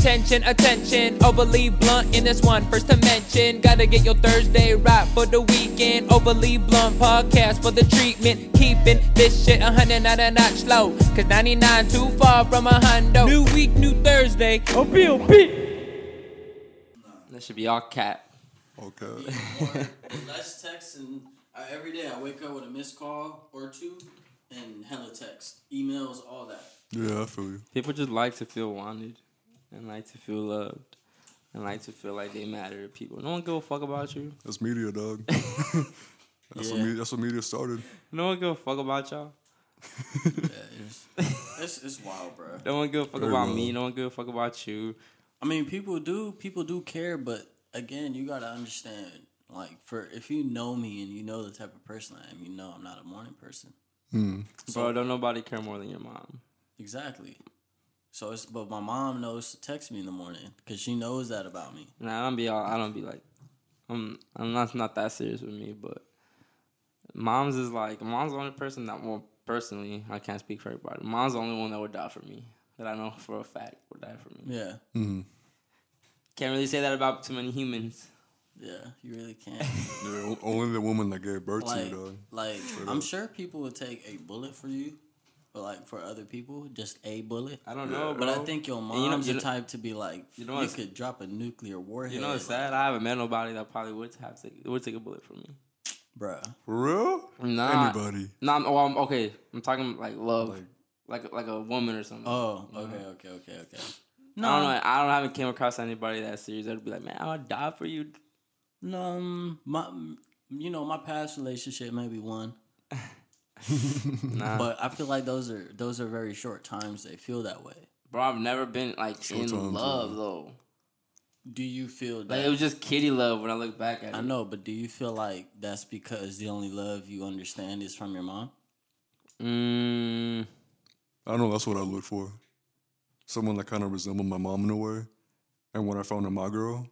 Attention, attention, overly blunt in this one. First to mention, gotta get your Thursday right for the weekend. Overly blunt podcast for the treatment. Keeping this shit a hundred not a notch low. Cause 99 too far from a hundo. New week, new Thursday. Oh, Bill That should be all cap. Okay. less text and uh, every day I wake up with a missed call or two and hella text, emails, all that. Yeah, I feel you. People just like to feel wanted and like to feel loved and like to feel like they matter to people. No one give a fuck about you. That's media, dog. that's, what media, that's what media started. No one give a fuck about y'all. Yeah, it's, it's, it's wild, bro. No one give a fuck Very about well. me. No one give a fuck about you. I mean, people do people do care, but again, you gotta understand. Like, for if you know me and you know the type of person I am, you know I'm not a morning person. Hmm. Bro, don't nobody care more than your mom. Exactly. So it's but my mom knows to text me in the morning because she knows that about me. Nah, I don't be all. I don't be like. I'm. I'm not not that serious with me, but mom's is like mom's the only person that. Well, personally, I can't speak for everybody. Mom's the only one that would die for me. That I know for a fact would die for me. Yeah, Mm-hmm. Can't really say that about too many humans. yeah, you really can't. Yeah, only the woman that gave birth to you, dog. like I'm sure people would take a bullet for you, but like for other people, just a bullet. I don't know, But I think your And mom's you know- the you know- type to be like, you you, know what's- could drop a nuclear warhead. You know, it's like, sad. I haven't met nobody that probably would have to would take a bullet for me. bruh. For real? Nah, Anybody? Nah, I'm, well, I'm, okay. I'm talking like love, Like- like like, a woman or something. Oh, okay, okay, okay, okay. I don't know. I don't haven't came across anybody that serious that'd be like, man, I would die for you. No, um, my, you know, my past relationship maybe one, Nah, but I feel like those are those are very short times. They feel that way. bro, I've never been like Short in love yeah. though. Do you feel that? Like it was just kitty love when I look back at it. I know, but do you feel like that's because the only love you understand is from your mom? Mm, I know that's what I look for. Someone that kind of resembled my mom in a way. And when I found in my girl,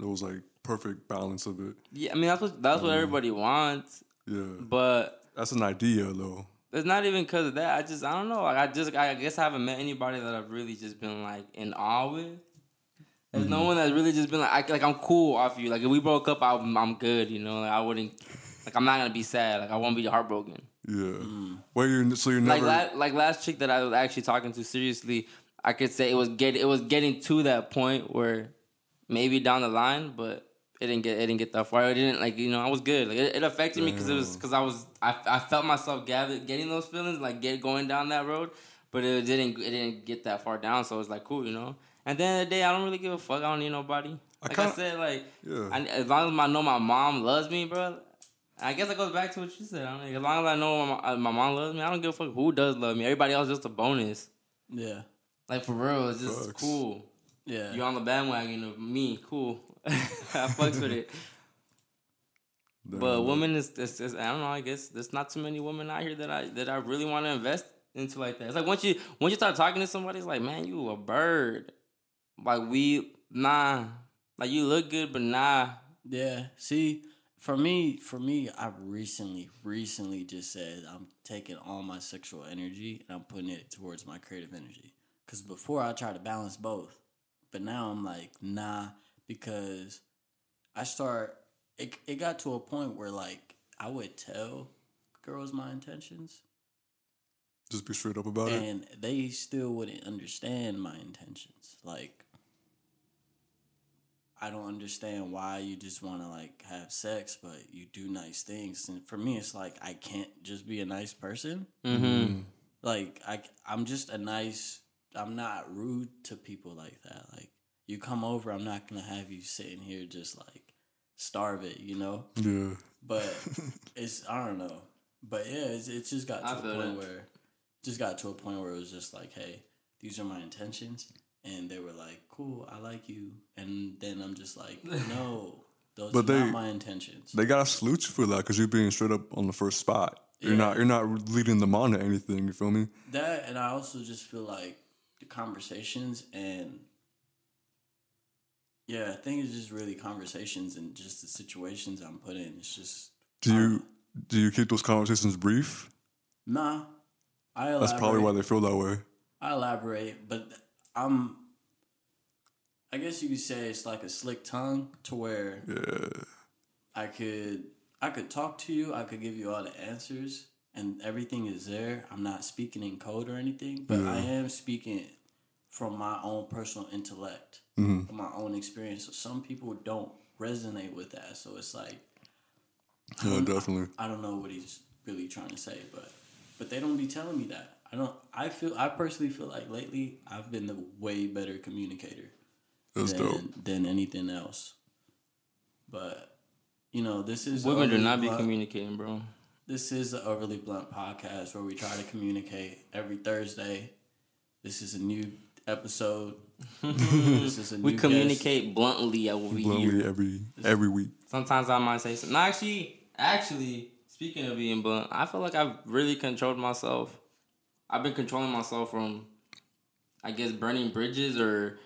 it was like perfect balance of it. yeah, I mean that's what that's what everybody wants, Yeah. but That's an idea, though. it's not even because of that. I just I don't know. Like I just I guess I haven't met anybody that I've really just been like in awe with. There's no mm-hmm. one that's really just been like I, like I'm cool off you. Like if we broke up, I'm I'm good. You know, like I wouldn't like I'm not gonna be sad. Like I won't be heartbroken. Yeah. Mm. Well, you're, so you're Like never. la- like last chick that I was actually talking to seriously, I could say it was get it was getting to that point where maybe down the line, but it didn't get it didn't get that far. It didn't like you know I was good. Like it, it affected me because it was because I was I, I felt myself gather, getting those feelings like get going down that road, but it didn't it didn't get that far down. So it was like cool, you know. And then the day I don't really give a fuck. I don't need nobody. Like I, kinda- said, like Yeah. I, as long as I know my mom loves me, bro. I guess it goes back to what you said. I'm like, as long as I know my, uh, my mom loves me, I don't give a fuck who does love me. Everybody else is just a bonus. Yeah, Like for real, it's just cool. yeah. You're on the bandwagon of me, cool. I fucks with it. Damn, But dog. Uh, women is, is, is I don't know. I guess there's not too many women out here that I that I really want to invest into like that. It's like once you once you start talking to somebody, it's like man, you a bird. Like we nah, like you look good, but nah. Yeah. See, for me, for me, I recently, recently just said I'm taking all my sexual energy and I'm putting it towards my creative energy. Cause before I tried to balance both, but now I'm like, nah, because I start. It it got to a point where like I would tell girls my intentions, Just be straight up about it. and they still wouldn't understand my intentions. Like, I don't understand why you just want to like have sex, but you do nice things. And for me, it's like I can't just be a nice person. Mm-hmm. Like I, I'm just a nice. I'm not rude to people like that. Like you come over, I'm not gonna have you sitting here just like starve it, you know. Yeah. But it's I don't know. But yeah, it's, it just got to a point that. where just got to a point where it was just like, hey, these are my intentions, and they were like, cool, I like you, and then I'm just like, no, those But are they- not my intentions. They gotta salute you for that because you're being straight up on the first spot. You're Yeah. not. You're not leading them on to anything. You feel me? that, and I also just feel like the conversations and. Yeah, I think it's just really conversations and just the situations I'm put in. It's just Do you do you keep those conversations brief? nah. I That's probably why they feel that way. I elaborate, but I'm I guess you could say it's like a slick tongue to where Yeah. I could I could talk to you, I could give you all the answers and everything is there. I'm not speaking in code or anything, but I am speaking from my own personal intellect, Mm-hmm. from my own experience. So some people don't resonate with that. So it's like Yeah, definitely. I don't know what he's really trying to say, but but they don't be telling me that. I don't. I feel. I personally feel like lately I've been the way better communicator That's than dope. than anything else. But you know, this is Women do Overly not be communicating, bro. This is the overly blunt podcast where we try to communicate every Thursday. This is a new episode. This is a new We guest. communicate bluntly over Bluntly here. every every week. Sometimes I might say something. No, actually, actually, speaking of being blunt, I feel like I've really controlled myself. I've been controlling myself from, I guess, burning bridges or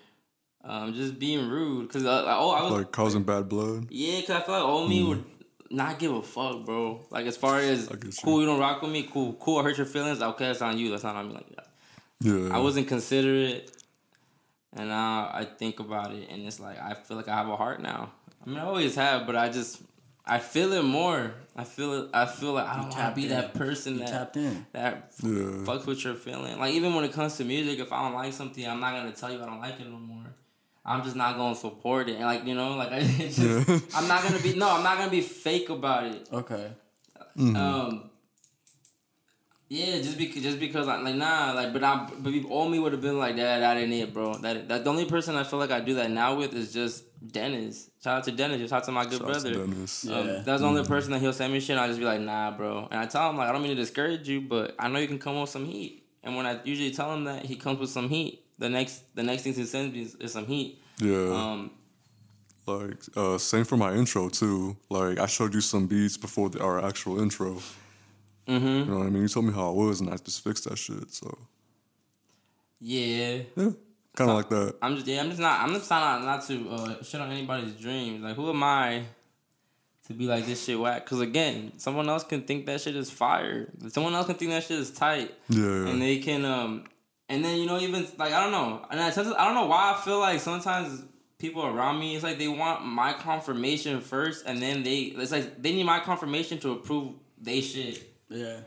um, just being rude. Cause uh, like, oh, I was Like causing bad blood. yeah, cause I feel like old me would not give a fuck, bro. Like as far as I get you. cool, you don't rock with me, cool, cool. I hurt your feelings. Okay, that's on you. That's not on me. Like that. Yeah. I wasn't considerate, and now I think about it, and it's like I feel like I have a heart now. I mean, I always have, but I just I feel it more. I feel it. I feel like I don't want to be in. that person You that tapped in. that Yeah. fucks with your feeling. Like even when it comes to music, if I don't like something, I'm not gonna tell you I don't like it no more. I'm just not gonna support it, and like you know, like I just, yeah. I'm not gonna be no, I'm not gonna be fake about it. Okay. Um. Yeah, just because, just because, I, like, nah, like, but I, but if all me would have been like that, that ain't it, bro. That, that the only person I feel like I do that now with is just Dennis. Shout out to Dennis. Shout out to my good Shout out to brother. Dennis. Yeah. Um, that's the only person that he'll send me shit. And I just be like, nah, bro. And I tell him like, I don't mean to discourage you, but I know you can come with some heat. And when I usually tell him that, he comes with some heat. The next, the next thing he sends me is, is some heat. Yeah. Um, Like uh, same for my intro too. Like I showed you some beats before the, our actual intro. Mm-hmm. You know what I mean? You told me how it was, and I just fixed that shit. So Yeah. yeah, kind of like that. I'm just yeah, I'm just not I'm just trying not, not to uh, shit on anybody's dreams. Like who am I to be like this shit whack? Because again, someone else can think that shit is fire. Someone else can think that shit is tight, Yeah. and they can um and then you know even like I don't know, and I I don't know why I feel like sometimes people around me it's like they want my confirmation first, and then they it's like they need my confirmation to approve they shit. Yeah.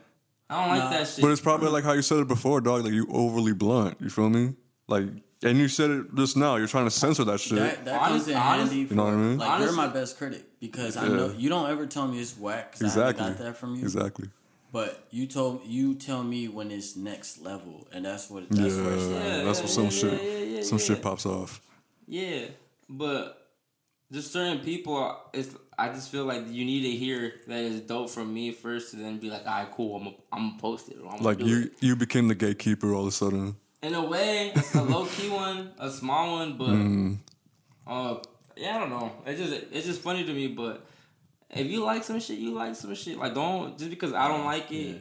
I don't like Nah. that shit. But it's probably like how you said it before, dog. Like you overly blunt. You feel me? Like, and you said it just now. You're trying to censor that shit. That, that Honest- comes in honest- handy. For, You know what I mean? Like Honestly- you're my best critic because I know you don't ever tell me it's whack. 'cause I exactly. haven't got that from you. Exactly. But you told you tell me when it's next level, and that's what that's yeah, where it's Yeah, that's yeah, what some yeah, shit. yeah, yeah, some yeah. shit pops off. Yeah, but just certain people, it's I just feel like you need to hear that it's dope from me first, and then be like, "All right, cool, I'm a, I'm gonna post it." I'm Like you, it. you became the gatekeeper all of a sudden. In a way, it's a low key one, a small one, but Mm. uh, yeah, I don't know. It's just it's just funny to me, but. If you like some shit, you like some shit. Like don't just because I don't like it.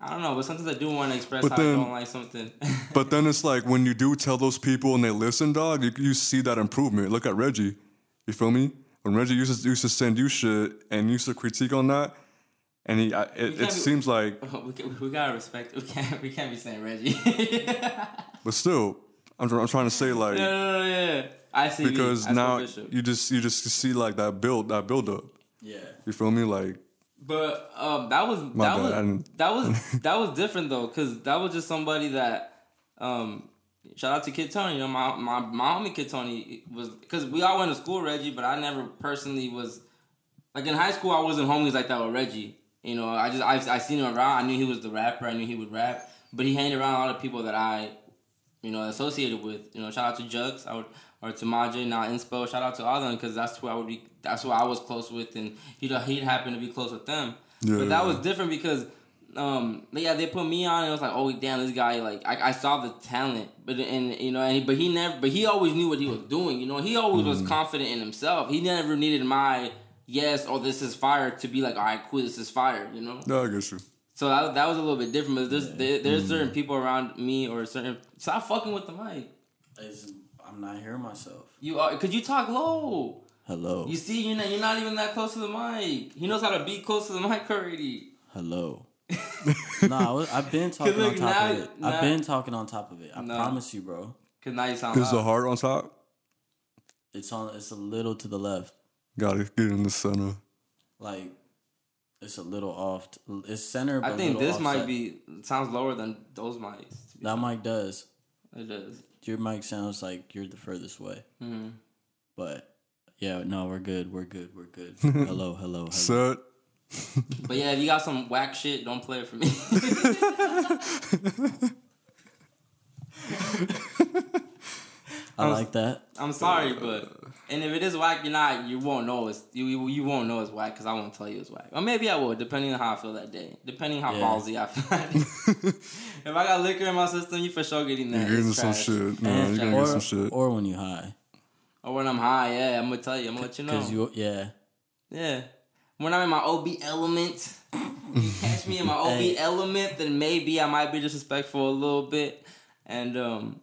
I don't know, but sometimes I do want to express But how I don't like something. But then it's like when you do tell those people and they listen, dog, you, you see that improvement. Look at Reggie. You feel me? When Reggie used to, used to send you shit and used to critique on that, and he, I, it, it be- seems like, we, can, we gotta respect. We can't. We can't be saying Reggie. but still, I'm, I'm trying to say like no, no, no, yeah. I see. because I now you just you just see like that build that build up. Yeah. You feel me? Like But um, that was that bad, was that was that was different though, cause that was just somebody that um. Shout out to Kid Tony. You know, my my, my homie Kid Tony was because we all went to school, Reggie, but I never personally was like in high school. I wasn't homies like that with Reggie. You know, I just I I seen him around. I knew he was the rapper. I knew he would rap, but he hanged around a lot of people that I, you know, associated with. You know, shout out to Jugs, I would, or to Majay, now Inspo. Shout out to all them because that's who I would be. That's who I was close with, and he'd he'd happen to be close with them. But that Yeah. was different because. Um, yeah, they put me on, and it was like, oh damn, this guy like I, I saw the talent, but and you know, and he, but he never, but he always knew what he was doing. You know, he always was confident in himself. He never needed my yes, oh this is fire to be like, all right, cool, this is fire. You know, yeah, I get you. so that, that was a little bit different. But there's there, there's certain people around me or certain stop fucking with the mic. It's, I'm not hearing myself. You are because you talk low. Hello. You see, you're not, you're not even that close to the mic. He knows how to be close to the mic already. Hello. No, I was, I've been talking look, on top now- of it. now- I've been talking on top of it. I No. promise you, bro. Cause now you sound Is the loud. heart on top? It's on. It's a little to the left. Gotta get in the center. Like it's a little off. t- It's center. But I a think little this might be sounds lower than those mics. to be That mic does. It does. Your mic sounds like you're the furthest way. Mm-hmm. But yeah, no, we're good. We're good. We're good. hello, hello, hello. Set. But yeah, if you got some whack shit, don't play it for me. I like that. I'm sorry, but and if it is whack, you're not. You won't know it's you. You, you won't know it's whack because I won't tell you it's whack. Or maybe I will, depending on how I feel that day. Depending how Yeah. ballsy I feel. if I got liquor in my system, you for sure getting that. You're getting It's some trash. shit. No, you're gonna or, get some shit. or when you high, Or when I'm high, yeah, I'm gonna tell you. I'm gonna let you know. because you yeah. Yeah. When I'm in my OB element, you catch me in my OB Hey. element, then maybe I might be disrespectful a little bit. And um,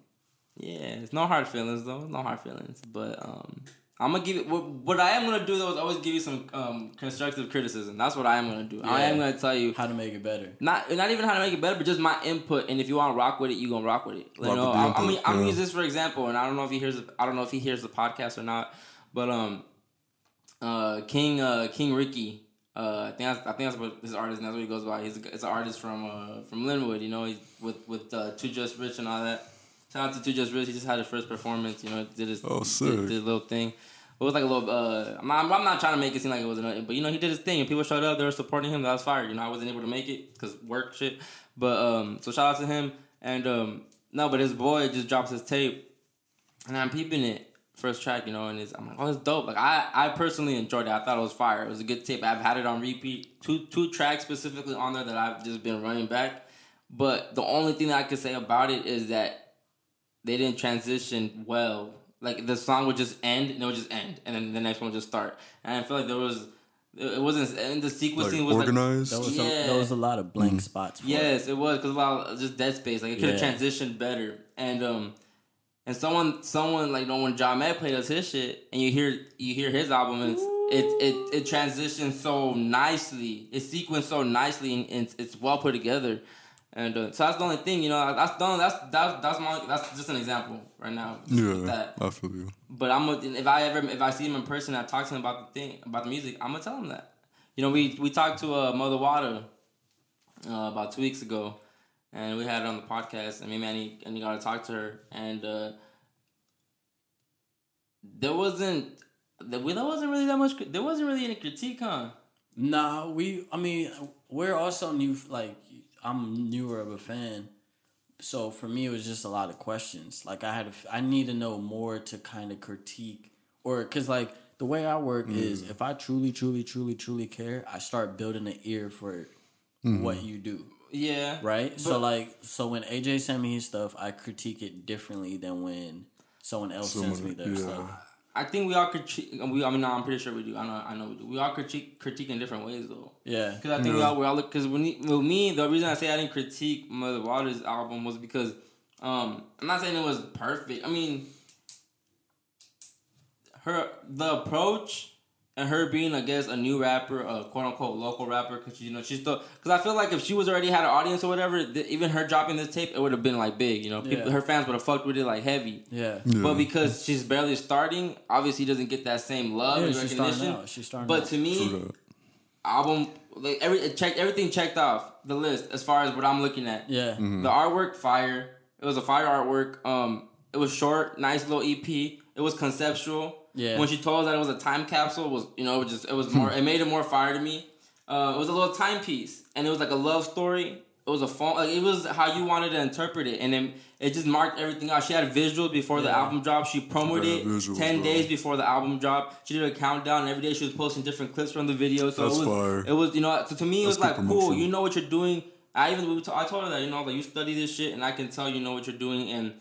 yeah, it's no hard feelings though. No hard feelings. But um, I'm gonna give it. What, what I am gonna do though is always give you some um constructive criticism. That's what I am gonna do. I am gonna tell you How to make it better? not not even how to make it better, but just my input. And if you want to rock with it, you gonna rock with it. You Rock know, I'm, I'm, I'm gonna use this for example, and I don't know if he hears. I don't know if he hears the podcast or not, but um, uh, King uh King Ricky. Uh, I think that's, I think that's what his artist. And that's what he goes by. He's a, it's an artist from uh from Lynwood. You know, he's with with uh, Two Just Rich and all that. Shout out to Two Just Rich. He just had his first performance. You know, did his Oh, did, did his little thing. It was like a little. Uh, I'm not, I'm not trying to make it seem like it wasn't, nothing, but you know, he did his thing, and people showed up. They were supporting him. That was fire. You know, I wasn't able to make it because work shit. But um, so shout out to him. And um, no, but his boy just drops his tape, and I'm peeping it first track. You know, and it's I'm like, oh, it's dope. Like I, I personally enjoyed it. I thought it was fire. It was a good tape. I've had it on repeat. Two two tracks specifically on there that I've just been running back. But the only thing that I could say about it is that they didn't transition well. Like the song would just end and it would just end, and then the next one would just start. And I feel like there was, it wasn't, and the Like sequencing was like, organized. There was Yeah. a, there was a lot of blank spots. For it. Yes, it was because a lot of just dead space. Like it could have Yeah. transitioned better. And um, and someone, someone like when John Matt played us his shit, and you hear you hear his album, and it it it transitions so nicely. It's sequenced so nicely, and, and it's, it's well put together. And uh, so that's the only thing, you know. That's the only, that's that's that's my that's just an example right now. yeah. I feel you. But I'm if I ever if I see him in person, I talk to him about the thing about the music. I'm gonna tell him that. You know, we we talked to uh, Mother Water uh, about two weeks ago, and we had her on the podcast. And me, Manny, and you got to talk to her, and uh, there wasn't there, there wasn't really that much. There wasn't really any critique, huh? Nah, we. I mean, we're also new. Like, I'm newer of a fan, so for me, it was just a lot of questions. Like, I had, to, I need to know more to kind of critique, or because like the way I work is, if I truly, truly, truly, truly care, I start building an ear for what you do. Yeah, Right. so like, so when AJ sent me his stuff, I critique it differently than when someone else sends me their yeah. stuff. I think we all critique. We, I mean, no, I'm pretty sure we do. I know, I know we do. We all critique critique in different ways, though. Yeah. Because I think we all we all because when he- with me the reason I say I didn't critique Mother Waters album was because um I'm not saying it was perfect. I mean her the approach and her being I guess a new rapper, a quote unquote local rapper, because you know she's still because I feel like if she was already had an audience or whatever, th- even her dropping this tape, it would have been like big. You know, people, Yeah. her fans would have fucked with it like heavy. Yeah. Yeah. But because she's barely starting, obviously doesn't get that same love Yeah, and she's recognition. starting out. She's starting But out. to me, True that. album like every it checked everything checked off the list as far as what I'm looking at. Yeah. Mm-hmm. The artwork fire. It was a fire artwork. Um, it was short, nice little EP. It was conceptual. Yeah. When she told us that it was a time capsule, it was you know it was just it was more. it made it more fire to me. Uh, it was a little timepiece, and it was like a love story. It was a phone. Like it was how you wanted to interpret it, and then it just marked everything out. She had visuals before the album dropped. She promoted it visuals, ten bro. days before the album dropped. She did a countdown, and every day she was posting different clips from the video. So That's it was, fire. it was, you know, so to me it was like good cool. You know what you're doing. I even we t- I told her that you know like you study this shit, and I can tell you know what you're doing, and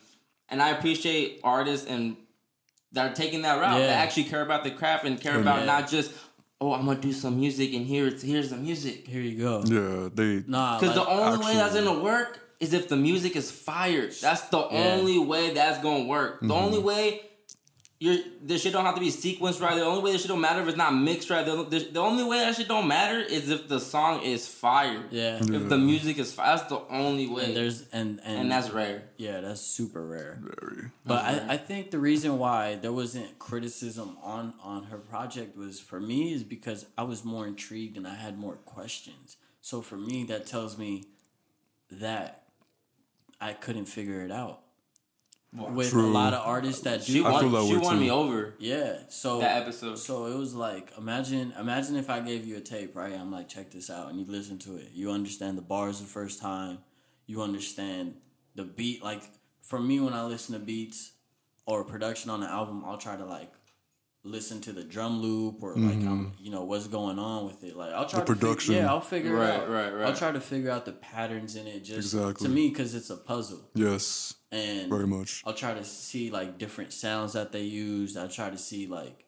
and I appreciate artists and that are taking that route Yeah. that actually care about the craft and care about Yeah. not just oh I'm gonna do some music and here it's here's the music Here you go. Yeah, they. Nah, because like, the only way that's gonna work is if the music is fired. That's the Yeah. only way that's gonna work. The only Mm-hmm. way your this shit don't have to be sequenced right. The only way this shit don't matter if it's not mixed right. The, the, the only way that shit don't matter is if the song is fire. Yeah. If the music is fire, that's the only way. And there's and and, and that's rare. yeah, that's super rare. Very. But I, I think the reason why there wasn't criticism on on her project was for me is because I was more intrigued and I had more questions. So for me, that tells me that I couldn't figure it out. With a lot of artists that do, She I won. feel She won me over. yeah. So That episode. So it was like imagine imagine if I gave you a tape, right? I'm like, check this out, and you listen to it. You understand the bars the first time. You understand the beat. Like for me, when I listen to beats or production on an album, I'll try to like listen to the drum loop or like I'm you know what's going on with it. Like I'll try Mm-hmm. The to fig- production. yeah, I'll figure Right, it out. right, right. I'll try to figure out the patterns in it. Just Exactly. to me, because it's a puzzle, Yes, and very much. I'll try to see like different sounds that they used. I try to see like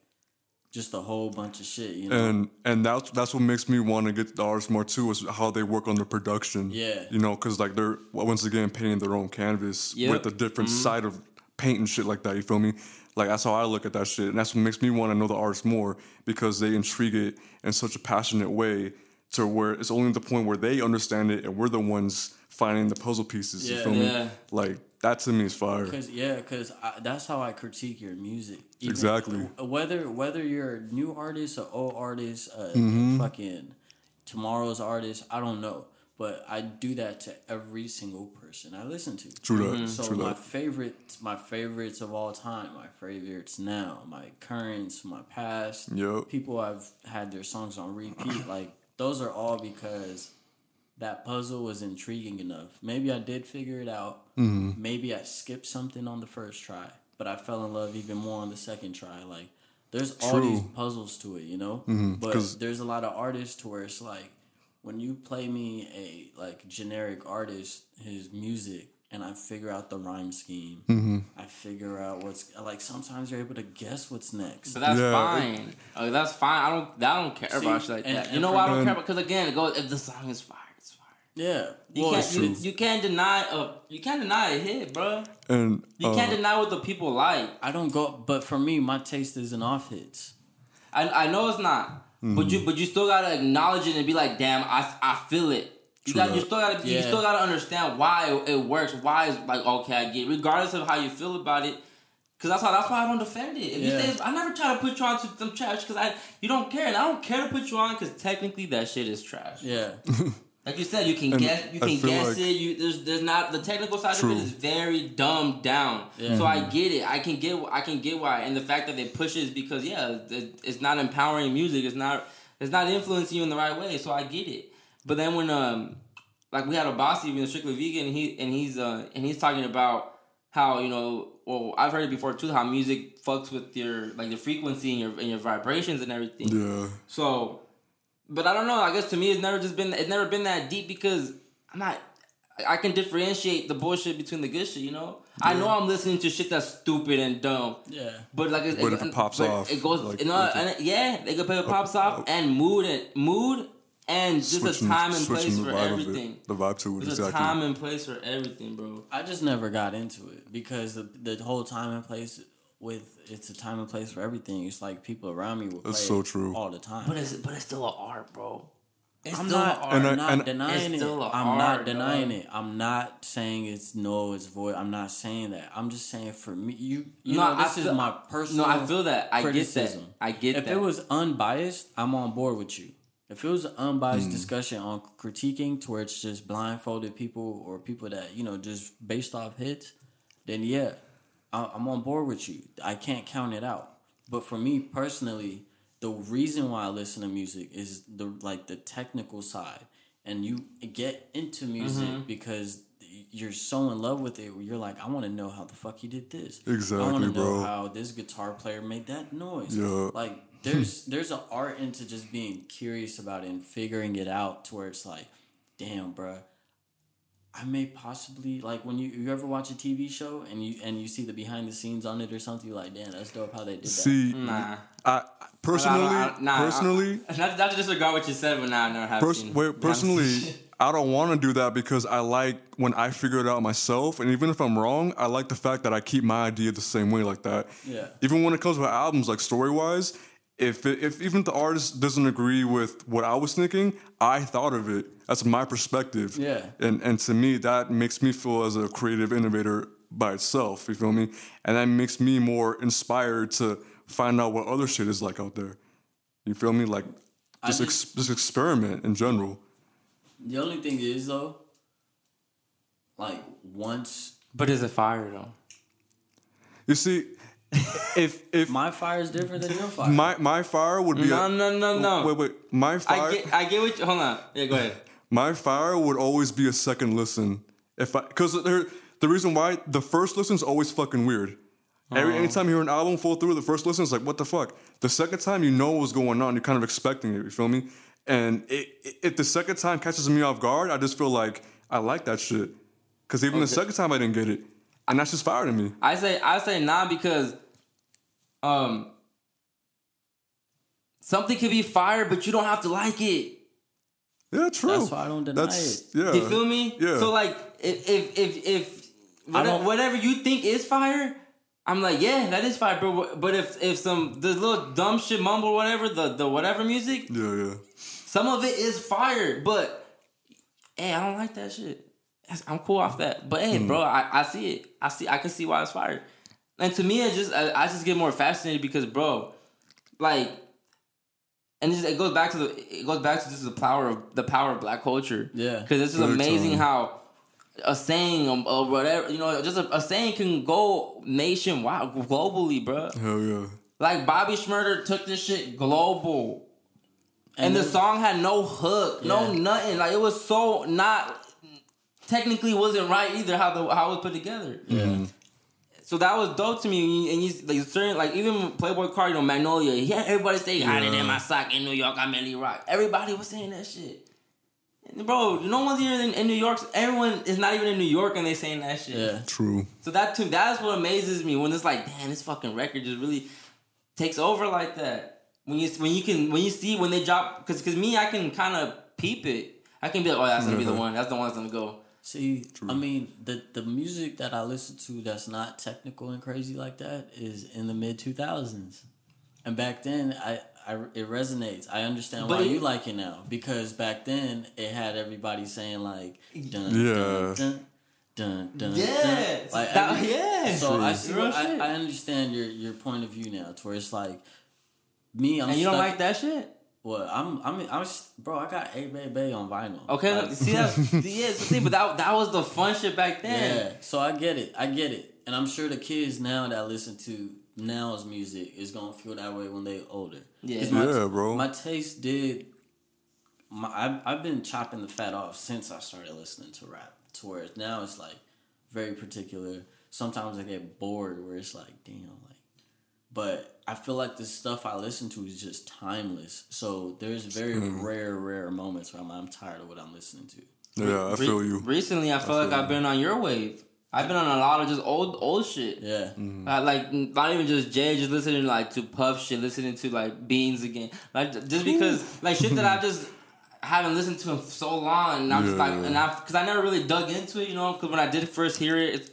just a whole bunch of shit, you know. And and that's that's what makes me want to get the artists more too is how they work on the production. Yeah. you know, because like they're once again painting their own canvas Yep. with a different mm-hmm. side of paint and shit like that. You feel me? Like that's how I look at that shit, and that's what makes me want to know the artists more because they intrigue it in such a passionate way to where it's only the point where they understand it and we're the ones finding the puzzle pieces. You Yeah. feel me? Like that to me is fire. Cause yeah, cause I, that's how I critique your music. Even- Exactly. Whether whether you're a new artist, or old artist, a Mm-hmm. fucking tomorrow's artist, I don't know, but I do that to every single person I listen to. True that. So True my that. favorites, my favorites of all time, my favorites now, my currents, my past, Yup. people I've had their songs on repeat, like those are all because that puzzle was intriguing enough. Maybe I did figure it out. Mm-hmm. Maybe I skipped something on the first try, but I fell in love even more on the second try. Like there's all these puzzles to it, you know. But 'cause- there's a lot of artists to where it's like when you play me a like generic artist his music and I figure out the rhyme scheme. Mm-hmm. I figure out what's like. Sometimes you're able to guess what's next. But that's Yeah, fine. Like, that's fine. I don't. I don't care See, about shit like and- that. You know why I don't care about? Because again, it goes. If the song is fire, it's fire. Yeah, You well, can't. You, you can't deny a. You can't deny a hit, bro. And You uh, can't deny what the people like. I don't go, but for me, my taste isn't off hits. I I know it's not, but you but you still gotta acknowledge it and be like, damn, I I feel it. You True got you still gotta you still gotta understand why it, it works. Why is like okay, I get it. regardless of how you feel about it. Cause that's why that's why I don't defend it. If you Yeah. say I never try to put you on to some trash because I you don't care and I don't care to put you on because technically that shit is trash. Yeah, Like you said, you can And guess. You I can guess like- it. You there's there's not the technical side True. of it is very dumbed down. Yeah. So I get it. I can get I can get why. And the fact that they push it is because yeah, it- it's not empowering music. It's not it's not influencing you in the right way. So I get it. But then when um like we had a boss even strictly vegan, and he and he's uh and he's talking about how you know well I've heard it before too how music fucks with your like the frequency and your and your vibrations and everything. yeah, So, but I don't know. I guess to me, it's never just been. It's never been that deep because I'm not. I- I can differentiate the bullshit between the good shit. You know, I know I'm listening to shit that's stupid and dumb. yeah. But like, it, But if it pops off, it goes. like, you know, if it- and it- yeah, they could play it pops off oh. and mood and mood and just a time and place the for everything. the vibe to it There's exactly. a time and place for everything, bro. I just never got into it because the the whole time and place with it's a time and place for everything. It's like people around me will play That's so true. all the time. But it's but it's still an art, bro. It's I'm still not, an art. And I- I'm not and- denying It's it. still a I'm art, not dog. denying it. I'm not saying it's no, it's void. I'm not saying that. I'm just saying for me, you, you No, know, I this is my personal. No, I feel that. I get that. I get if that. it was unbiased, I'm on board with you. If it was an unbiased hmm. discussion on critiquing to where it's just blindfolded people or people that you know just based off hits, then yeah, I- I'm on board with you. I can't count it out. But for me personally, the reason why I listen to music is the like the technical side, and you get into music Mm-hmm. because you're so in love with it. Where you're like, I want to know how the fuck he did this. I Exactly, want to know bro. how this guitar player made that noise. Yeah. Like there's there's an art into just being curious about it and figuring it out to where it's like, damn, bruh. I may possibly like when you you ever watch a TV show and you and you see the behind the scenes on it or something. You're like, damn, that's dope how they did that. See, Nah. I personally, I- I- nah, I- personally, not, not to disregard what you said, but nah, I never have pers- seen. wait, personally, I don't want to do that because I like when I figure it out myself, and even if I'm wrong, I like the fact that I keep my idea the same way like that. Yeah. Even when it comes to albums, like story wise, if it, if even the artist doesn't agree with what I was thinking, I thought of it. That's my perspective. Yeah. And and to me, that makes me feel as a creative innovator by itself. You feel me? And that makes me more inspired to find out what other shit is like out there. You feel me? Like just ex- just experiment in general. The only thing is though, like once But is it fire though? You see, if if my fire is different than your fire. my my fire would be No, a, no, no, no. wait wait my I fire get, I get what. You, hold on. Yeah, go ahead. my fire would always be a second listen if I because the reason why the first listen is always fucking weird. Every Oh. anytime you hear an album full through, the first listen is like, what the fuck? The second time, you know what's going on. You're kind of expecting it. You feel me? And it, it, if the second time catches me off guard, I just feel like I like that shit. Because even the second time, I didn't get it, and that's just fire to me. I say I say nah because um something could be fire, but you don't have to like it. Yeah, true. That's why I don't deny That's- Yeah. You feel me? Yeah. So like if if if, if I whatever, don't- whatever you think is fire, I'm like, yeah, that is fire, bro. But if if some the little dumb shit mumble whatever, the the whatever music, yeah, yeah. some of it is fire, but hey, I don't like that shit. I'm cool off that. But hey, bro, mm. I, I see it. I see I can see why it's fired. And to me, it just I, I just get more fascinated because, bro, like, and it, just, it goes back to the it goes back to just the power of the power of black culture. Yeah. because this is Big amazing time. how a saying or- whatever you know, just a, a saying can go nationwide, globally, bro. Hell yeah. Like Bobby Shmurda took this shit global. And, the then- song had no hook, no nothing. Like it was so not technically wasn't right either how the how it was put together. Yeah. Mm-hmm. So that was dope to me. And you like certain like even Playboi Carti, you know, Magnolia. Yeah, everybody say hotter than my sock in New York. I'm Milly Rock. Everybody was saying that shit. And bro, no one's here in, in New York. Everyone is not even in New York, and they saying that shit. Yeah. True. So that too, that's what amazes me when it's like, damn, this fucking record just really takes over like that. When you when you can when you see when they drop, because because me, I can kind of peep it. I can be like, oh, that's gonna be the mm-hmm. one. That's the one that's gonna go. See, I mean, the the music that I listen to that's not technical and crazy like that is in the mid two thousands, and back then I. I, it resonates. I understand But why it- you like it now because back then it had everybody saying like dun Yeah. dun dun dun dun. Yeah. dun. like That- every- yeah. So I see. Real What, shit. I, I understand your your point of view now, to where it's like me. I'm And you don't like that shit? Well, I'm. I'm. I'm. s- Bro, I got A Bay Bay on vinyl. Okay, Like- look, see that? yeah, see, but that that was the fun shit back then. Yeah, so I get it. I get it. And I'm sure the kids now that listen to now's music is gonna feel that way when they older. Yeah. 'Cause my, Yeah, bro. My taste did. My, I've, I've been chopping the fat off since I started listening to rap. To where now it's like very particular. Sometimes I get bored where it's like, damn, like. But I feel like the stuff I listen to is just timeless. So there's very rare, rare moments where I'm, I'm tired of what I'm listening to. Yeah, I feel you. Recently, I feel like I've been on your wave. I've been on a lot of just old old shit. Yeah. Uh, like not even just Jay, just listening like to Puff shit, listening to like Beans again, like just because like shit that I just haven't listened to in so long, and I'm just like, and I because I never really dug into it, you know, because when I did first hear it, it's,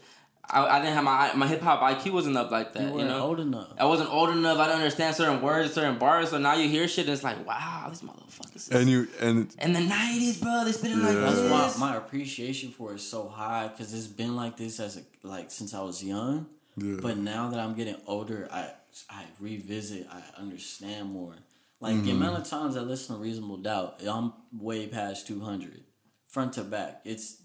I, I didn't have my my hip hop IQ wasn't up like that, You you, weren't know. old enough. I wasn't old enough. I didn't understand certain words, certain bars. So now you hear shit, and it's like, wow, these motherfuckers. And you and in the nineties, bro, they spitting like Yeah. this. That's why my appreciation for it is so high because it's been like this as a like since I was young. Yeah. But now that I'm getting older, I I revisit, I understand more. Like the mm. amount of times I listen to Reasonable Doubt, I'm way past two hundred, front to back. It's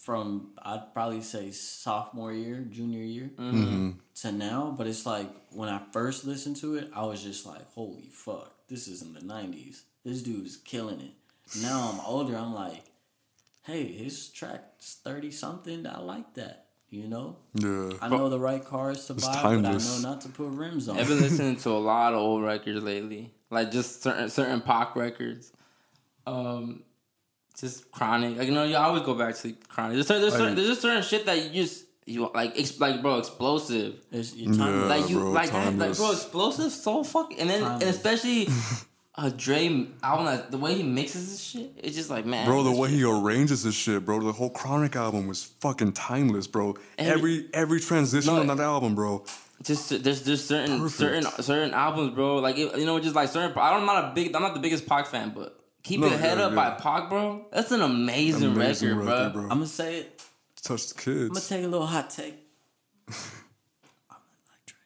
from I'd probably say sophomore year, junior year to now. But it's like when I first listened to it, I was just like, "Holy fuck, this is in the '90s. This dude's killing it." Now I'm older. I'm like, "Hey, his track's thirty something. I like that." You know, yeah. I know the right cars to It's buy, timeless. but I know not to put rims on. I've been listening to a lot of old records lately, like just certain certain pop records. Um, just chronic. Like you know, you always go back to chronic. There's certain, there's, certain, there's just certain shit that you just you like, ex- like bro, explosive. It's, your time Yeah. like, like you bro, like that, like bro, explosive so fucking. And then and Timeless. especially a Dre album, that, the way he mixes this shit, it's just like man, Bro, the way shit- he arranges this shit, bro. The whole Chronic album was fucking timeless, bro. Every- Every every transition No, on that album, bro. just there's there's certain Perfect. certain certain albums, bro. Like it- you know, just like certain. I don't, I'm not a big, I'm not the biggest Pac fan, but keep No, your head yeah, up yeah. by Pac, bro. That's an amazing, Amazing record, record, bro. bro. I'm gonna say it. Touch the kids. I'm gonna take a little hot take. I don't really like Dre.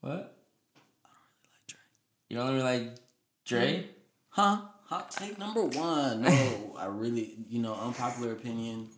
What? I don't really like Dre. You don't really like Dre? Huh? Hot take number one. No, I really, you know, unpopular opinion.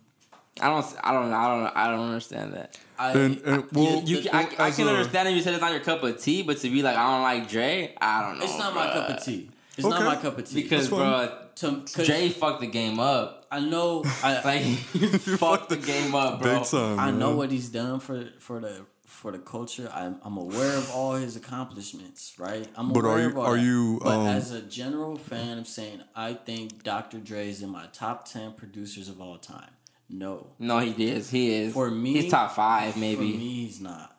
I don't, I don't, I don't, I don't understand that. I, And, and well, You, can, I, I can a- understand if you said it's not your cup of tea, but to be like, I don't like Dre, I don't know. it's not my cup of tea. It's not my cup of tea. Because, bro, to, 'cause Dre fucked the game up. I know, I, Like, he fucked the game up, bro. Big time. I know what he's done for for the for the culture. I'm I'm aware of all his accomplishments, right? I'm But are you- of all are you, But um, as a general fan, I'm saying I think Dr. Dre is in my top ten producers of all time. No, No, he is. He is. For me- he's top five, maybe. for maybe. me he's not.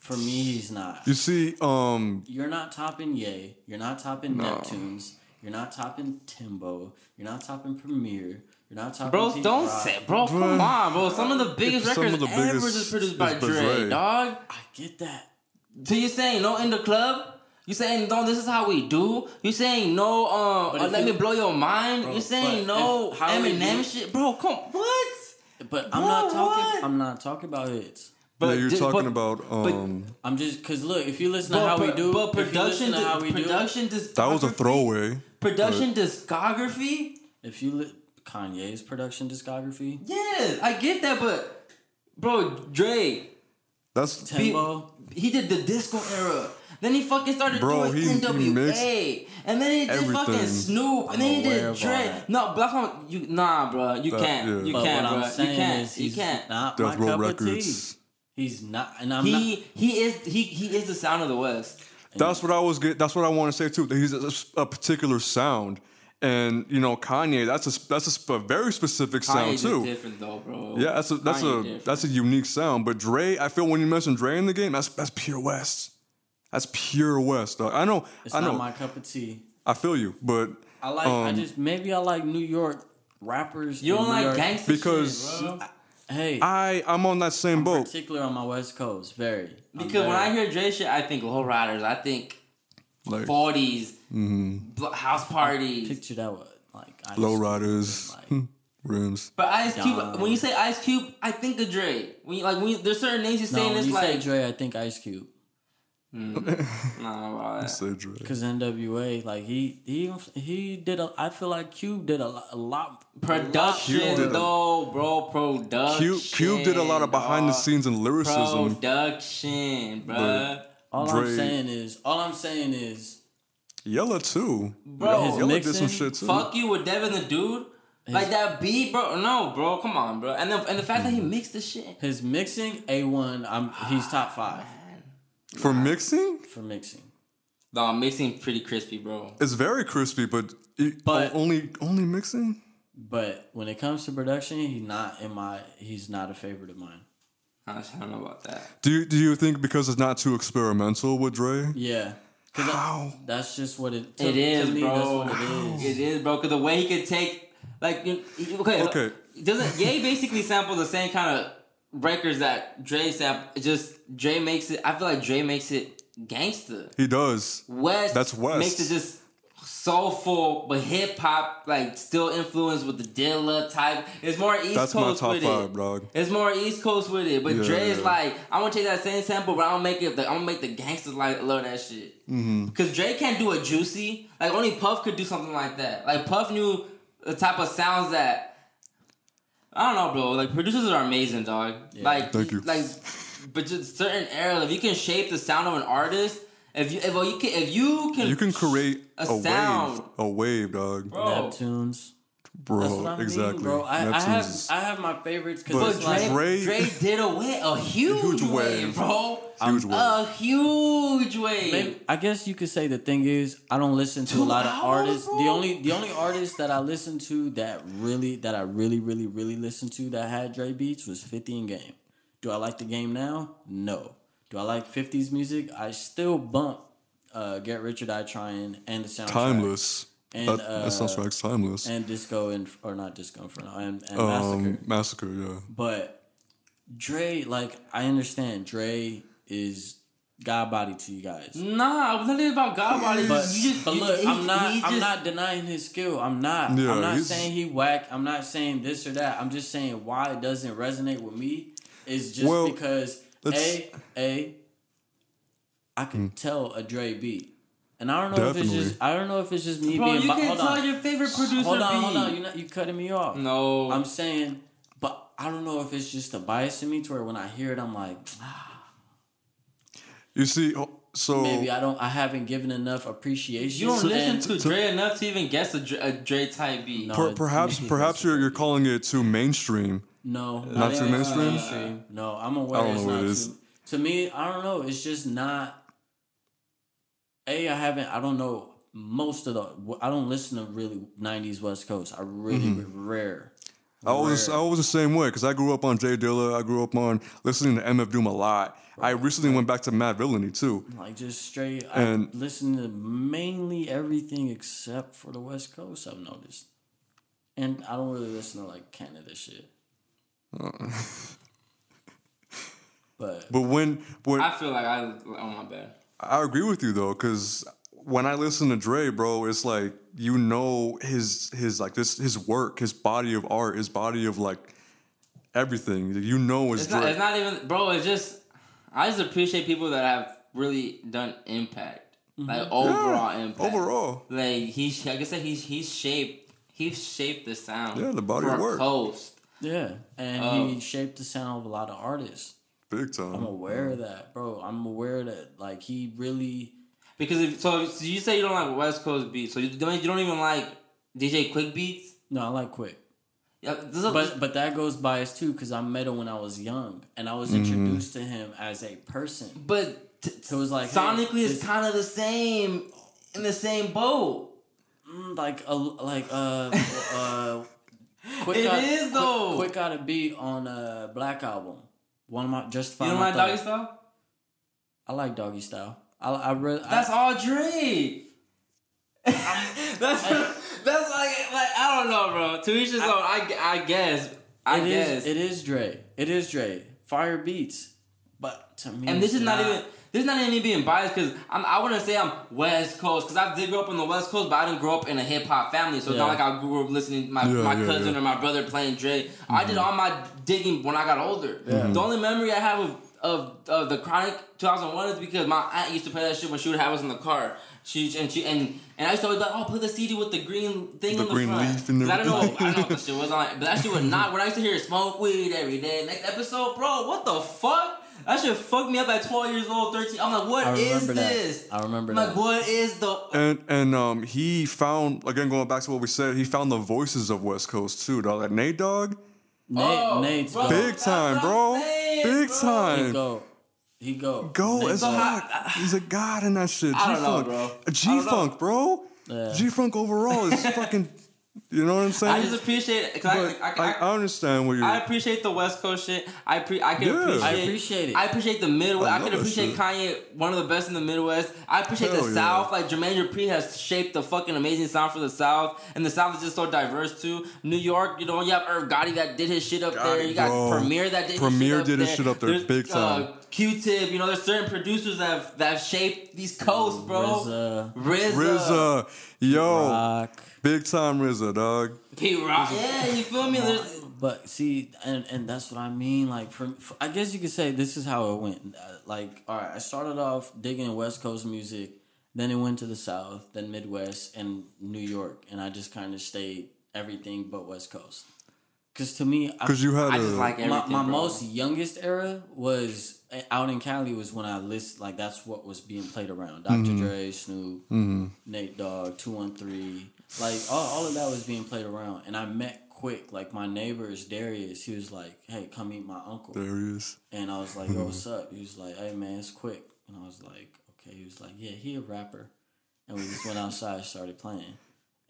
For me he's not. You see, um, You're not topping Yay. You're not topping Neptunes. You're not topping Timbo. You're not topping Premier. You're not topping. Bro, Pete don't Rock. say, bro. Come on, bro. Some of the biggest Some of records the ever biggest is produced by is by Dre, Dre. dog. I get that. So you saying no in the club? You saying no? This is how we do. You saying no? Um, uh, let you- me blow your mind. Bro, you saying but no if- how we Eminem do- shit, bro? Come what? But I'm Bro, not talking. what? I'm not talking about hits. Yeah, you're ju- talking but- about, um, I'm just because look, if you listen to how we do, but production, listen to how we do, production, discography, that was a throwaway. Production discography. if you li- Kanye's production discography, yeah, I get that, but bro, Dre, That's Timbo, he did the disco era. Then he fucking started Bro, doing he- he NWA, mixed and then he did fucking. Snoop, and then he did of Dre. that. No, Black Home, you nah, bro, you That- can't, yeah. you but can't, what bro, I'm saying you can't, is you can't. not Death my Row cup of tea. Records. He's not, and I'm not. He he is he he is the sound of the West. That's what I was get. That's what I want to say too. That he's a, a particular sound, and you know Kanye. That's a that's a, a very specific sound Kanye's just too. different though, bro. Yeah, that's a that's Kanye a different. that's a unique sound. But Dre, I feel when you mention Dre in the game, that's that's pure West. That's pure West. Dog. I know. It's I not know. my cup of tea. I feel you, but I like. I Um, just maybe I like New York rappers. you don't like York. gangster Because- shit, bro. Hey, I I'm on that same boat. particular on my West Coast, very. I'm Because when I hear Dre shit, I think low riders. I think Like forties, mm-hmm. house parties. picture that one like Ice low riders, like, rims. But Ice Cube, Nah. when you say Ice Cube, I think of Dre. When you, like when you, there's certain names you say, no, and when it's you say like Dre, I think Ice Cube. Mm. nah, about that. Cause NWA, like he he he did a. I feel like Cube did a lot. A lot Production Cube did a- though, bro. Production. Cube Cube did a lot of behind the scenes and lyricism. Production, bro. But- all Dre- I'm saying is, all I'm saying is, Yella too. Bro, his Yella did some mixing, shit too. Fuck you with Devin the dude. Like that beat, bro. No, bro. Come on, bro. And the and the fact that he mm-hmm. mixed the shit. his mixing a one. I'm he's top five For mixing, for mixing. No, mixing pretty crispy, bro. it's very crispy, but, it, oh, But- only only mixing. But when it comes to production, he's not in my. He's not a favorite of mine. I don't know about that. Do you, do you think because it's not too experimental with Dre? Yeah, cause I- that's just what it. To, It is, to me, bro. That's what it is. It is, bro. Because the way he could take, like, okay, Okay. doesn't Ye basically sample the same kind of records that Dre sample? It just Dre makes it. I feel like Dre makes it gangster. He does. West, That's West. makes it just soulful, but hip hop, like still influenced with the Dilla type. It's more East That's my Coast top with five, it. dog. It's more East Coast with it, but Yeah, Dre is yeah. like, I'm gonna take that same sample, but I'm gonna make it. I'm gonna make the gangsters like love that shit. Mm-hmm. Because Dre can't do a juicy. Like only Puff could do something like that. Like Puff knew the type of sounds that. I don't know, bro. Like producers are amazing, dog. Like, Thank you. like, but just certain era, if you can shape the sound of an artist, if you if you can if you can You can create a a, sound. wave, a wave, dog, bro. Neptunes. Bro. That's what I exactly. mean, bro. I, I have is I have my favorites because But it's like Dre, Dre- Dre did a way a huge, huge wave, wave. bro. huge wave. A huge wave. Maybe, I guess you could say the thing is I don't listen to a Two lot of artists. bro? The only the only artist that I listened to that really that I really really really listened to that had Dre beats was Fifty in Game. Do I like the game now? No. Do I like 50s music? I still bump uh, Get Rich or Die Trying, and the soundtrack. Timeless. And, that, that sounds uh, like timeless. And Disco and or not Disco Inferno and, and um, Massacre. massacre. Yeah. But Dre, like I understand, Dre is God body to you guys. Nah, I was nothing about God body. But, you just, but look, he- I'm not. he I'm not denying his skill. I'm not. Yeah, I'm not saying he whack. I'm not saying this or that. I'm just saying why it doesn't resonate with me is just Well, because a a I can tell a Dre beat, and I don't know if it's. Just I don't know if it's just me Bro, being. you bi- can hold tell on. your favorite producer Hold on, beat. hold on. You're not you cutting me off. No, I'm saying, but I don't know if it's just a bias in me to where when I hear it, I'm like, ah. You see, oh, so maybe I don't. I haven't given enough appreciation. you don't listen and- to Dre enough to even guess a Dre, a Dre type beat. No. per- perhaps perhaps you're you're calling it too mainstream. No, Not too even mainstream? No, I'm aware I don't it's know what it is. too. To me, I don't know. It's just not. A, I haven't. I don't know most of the. I don't listen to really '90s West Coast. I really Mm-hmm. rare. I was Rare. I was the same way because I grew up on J Dilla. I grew up on listening to MF Doom a lot. I recently went back to Madvillainy too. like just straight. And- I listen to mainly everything except for the West Coast. I've noticed, and I don't really listen to like Canada shit. but But when when I feel like I. Oh my bad. I agree with you though, because when I listen to Dre, bro, it's like you know his his like this his work, his body of art, his body of like everything. You know it's, It's Dre. not. It's not even, bro. It's just. I just appreciate people that have really done impact, mm-hmm. like overall Yeah, impact. overall. like he's. Like I said, he's he's shaped. He's shaped the sound. Yeah, the body of work. Coast. yeah, and Oh. he um, shaped the sound of a lot of artists. Big time. I'm aware of that, bro. I'm aware that like he really. Because if so, so you say you don't like West Coast beats, so you don't you don't even like DJ Quik beats. No, I like Quik. Yeah, this is- But but that goes biased too because I met him when I was young and I was introduced to him as a person. but t- So it was like hey, sonically, it's kind of the same in the same boat. Mm, like a like uh uh. Quik It got, is, Quik- though. Quik, got a beat on a Black album. One of my just You find don't my like Doggystyle? I like Doggystyle. I I really That's all Dre. that's that's like like I don't know, bro. To each his own. I, I guess. I It guess. is. It is Dre. It is Dre. Fire beats. But to me, and this is not, even. This is not even me being biased because I wouldn't say I'm West Coast because I did grow up on the West Coast, but I didn't grow up in a hip hop family. So it's not like I grew up listening to my, Yeah, my yeah, cousin yeah. or my brother playing Dre. I did mm-hmm. all my digging when I got older. The only memory I have of, of, of the Chronic 2001 is because my aunt used to play that shit when she would have us in the car. She and she and and I used to always be like, oh, put the CD with the green thing The in the green front. leaf I don't know, I don't know what the shit was on, but that shit would not. When I used to hear smoke weed every day, next episode, bro, what the fuck? That shit fucked me up at 12 years old, 13. I'm like, what I remember that. this? I remember I'm that. like, what is the? and and um he found again going back to what we said, he found the voices of West Coast too, dog. Like Nate Dogg, Nate, Oh, Nate's bro. big time, bro. saying, Big bro. He time. go. He go. Go Nate as go. fuck. He's a god in that shit. I don't G know, Funk, bro. I G. Funk, bro. Yeah. G Funk overall is fucking. You know what I'm saying? I just appreciate it. 'cause but I, I, I, I understand what you're. I appreciate the West Coast shit. I pre- I can Yeah. appreciate. I appreciate it. I appreciate the Midwest. I I, can appreciate. Kanye, one of the best in the Midwest. I appreciate Hell the yeah. South. Like Jermaine Dupri has shaped the fucking amazing sound for the South, and the South is just so diverse too. New York, you know, you have Irv Gotti that did his shit up there. You got bro. Premier that did Premier his shit up Premier did his there. shit up there There's, big time. Uh, Q-Tip, you know, there's certain producers that have, that have shaped these coasts, bro. RZA, RZA, RZA, yo, Rock. Big time RZA, dog. Pete Rock. Yeah, you feel me? There's, But see, and and that's what I mean. Like, for, for I guess you could say this is how it went. Uh, Like, all right, I started off digging West Coast music, then it went to the South, then Midwest, and New York, and I just kind of stayed everything but West Coast. Because to me, I, Because you had I a. just like my, my most youngest era was uh, out in Cali was when I list like that's what was being played around. doctor Mm-hmm. Dre, Snoop, Nate Dogg, Two One Three, like all, all of that was being played around. And I met Quik like my neighbors Darius. He was like, "Hey, come meet my uncle," Darius. and I was like, "Yo, what's up?" He was like, "Hey, man, it's Quik," and I was like, "Okay." He was like, "Yeah, he a rapper," and we just went outside, and started playing.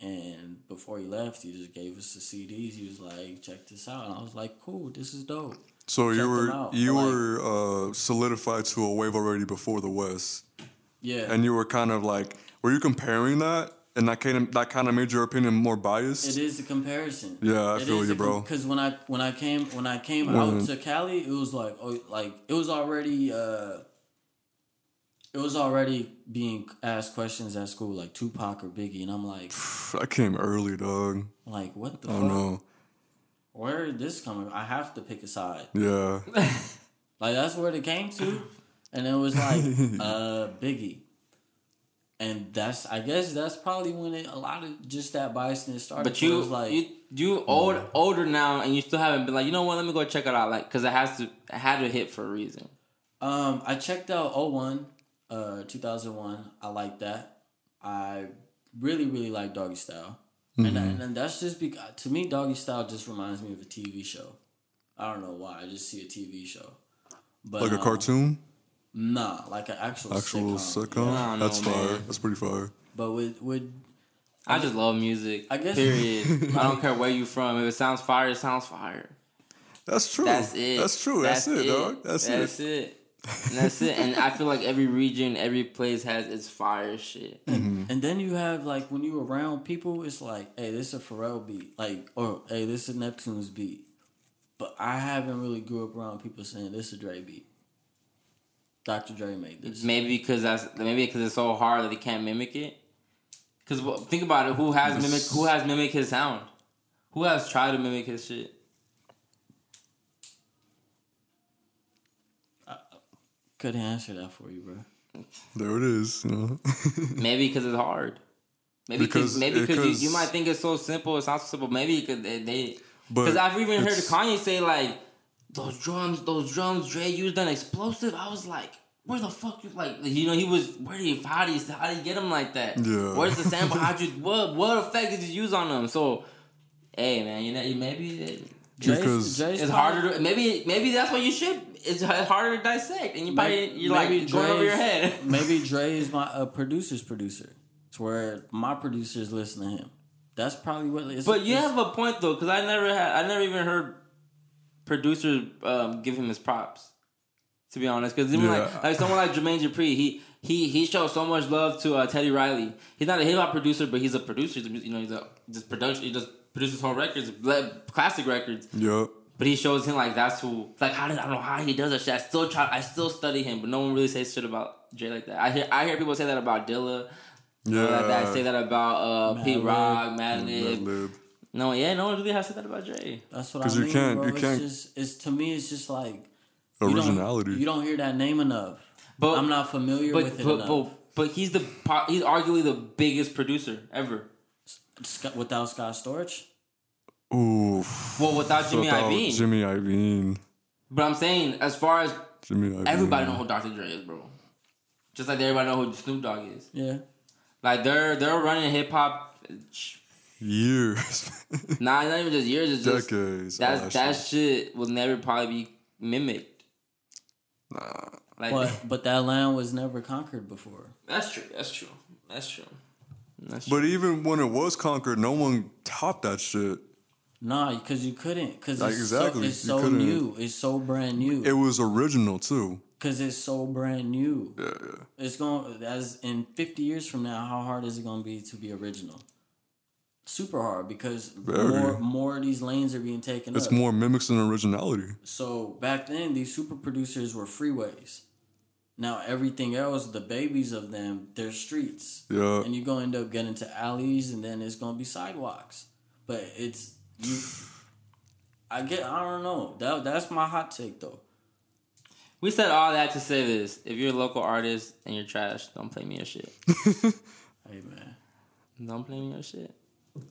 And before he left, he just gave us the CDs. He was like, "Check this out," and I was like, "Cool, this is dope." So Check you were you Like- were uh, solidified to a wave already before the West. Yeah. and you were kind of like, were you comparing that, and that kind of that kind of made your opinion more biased? It is a comparison. Yeah, I feel you, bro. Because when I when I came when I came Mhm. out to Cali, it was like oh like it was already uh it was already being asked questions at school like Tupac or Biggie, and I'm like I came early, dog. like what the I fuck? know. Where is this coming? I have to pick a side. Yeah, Like that's where it came to, and it was like uh Biggie. And that's, I guess, that's probably when it, a lot of just that biasness started. But you, was like, you, you old, older now, and you still haven't been like, you know what? Let me go check it out, like, because it has to, it had to hit for a reason. Um, I checked out 01, uh, 2001. I like that. I really, really like Doggystyle. And, and, and that's just because, to me, Doggystyle just reminds me of a TV show. I don't know why. I just see a TV show. But, like a um, cartoon, Nah, like an actual, actual sitcom. sitcom. I That's know, fire. man. That's pretty fire. But with, with I just love music. I guess- Period. I don't care where you from. If it sounds fire, it sounds fire. That's true. That's it. That's true. That's, it, dog. That's, That's it. it. And that's it. And I feel like every region, every place has its fire shit. Mm-hmm. And then you have like when you around people, it's like, hey, this is a Pharrell beat, like, or hey, this is Neptune's beat. But I haven't really grew up around people saying this is a Dre beat. Dr. Dre made this. Maybe because that's maybe because it's so hard that he can't mimic it. Because think about it, who has mimic who has mimic his sound? Who has tried to mimic his shit? Uh, Couldn't answer that for you, bro. There it is. You know? Maybe because it's hard. Maybe because Because- maybe because you, you might think it's so simple. It's not so simple. Maybe because they. they But because I've even heard Kanye say like those drums, those drums Dre used an explosive. I was like, where the fuck you like? You know, he was where do you how do you how do you get him like that? Yeah. Where's the sample? How'd you what what effect did you use on them? So, hey man, you know maybe it, Because- Dre's it's probably- harder to maybe maybe that's what you should. It's harder to dissect, and you probably you're Maybe like going over your head. maybe Dre is my uh, producer's producer. It's where my producers listen to him. That's probably what. It's, But you it's- have a point though, because I never had, I never even heard producers um, give him his props. To be honest, because even Yeah. like like someone like Jermaine Dupri, he he he shows so much love to uh, Teddy Riley. He's not a hip hop producer, but he's a producer. You know, he's a just production. He just produces whole records, classic records. Yup. But he shows him like that's who. Like how did I don't know how he does that shit. I still try. I still study him, but no one really says shit about Jay like that. I hear I hear people say that about Dilla. Yeah. Like that. I say that about uh, Pete Madlib. Rock, Madlib. Madlib. No, yeah, no one really has said that about Jay. That's what I 'Cause you mean, can't- bro. you it's can't- just it's to me. It's just like you don't- Originality. You don't, hear that name enough. But I'm not familiar but, with it but, enough. but, but he's the he's arguably the biggest producer ever. Scott, without Scott Storch, Ooh. Well, without Jimmy Without Iovine. Jimmy Iovine. But I'm saying, as far as Jimmy Iovine. everybody know who Dr. Dre is, bro. Just like everybody know who Snoop Dogg is. yeah. Like they're they're running hip hop. Years. Nah, not even just years. It's just Decades. Oh, that's all that shit will never probably be mimicked. Nah. Like But but that land was never conquered before. that's true. That's true. That's true. That's true. But even when it was conquered, no one topped that shit. Nah, because you couldn't. Because Like, it's exactly, so, it's so couldn't. new. It's so brand new. It was original too. Because it's so brand new. Yeah, yeah. It's going as in fifty years from now. How hard is it going to be to be original? Super hard because Very. more more of these lanes are being taken It's up. more mimics than originality. So back then, these super producers were freeways. Now everything else, the babies of them, they're streets, Yeah. and you're gonna end up getting to alleys, and then it's gonna be sidewalks. But it's you. I get. I don't know. That that's my hot take though. we said all that to say this: if you're a local artist and you're trash, don't play me your shit. Hey man, don't play me your shit.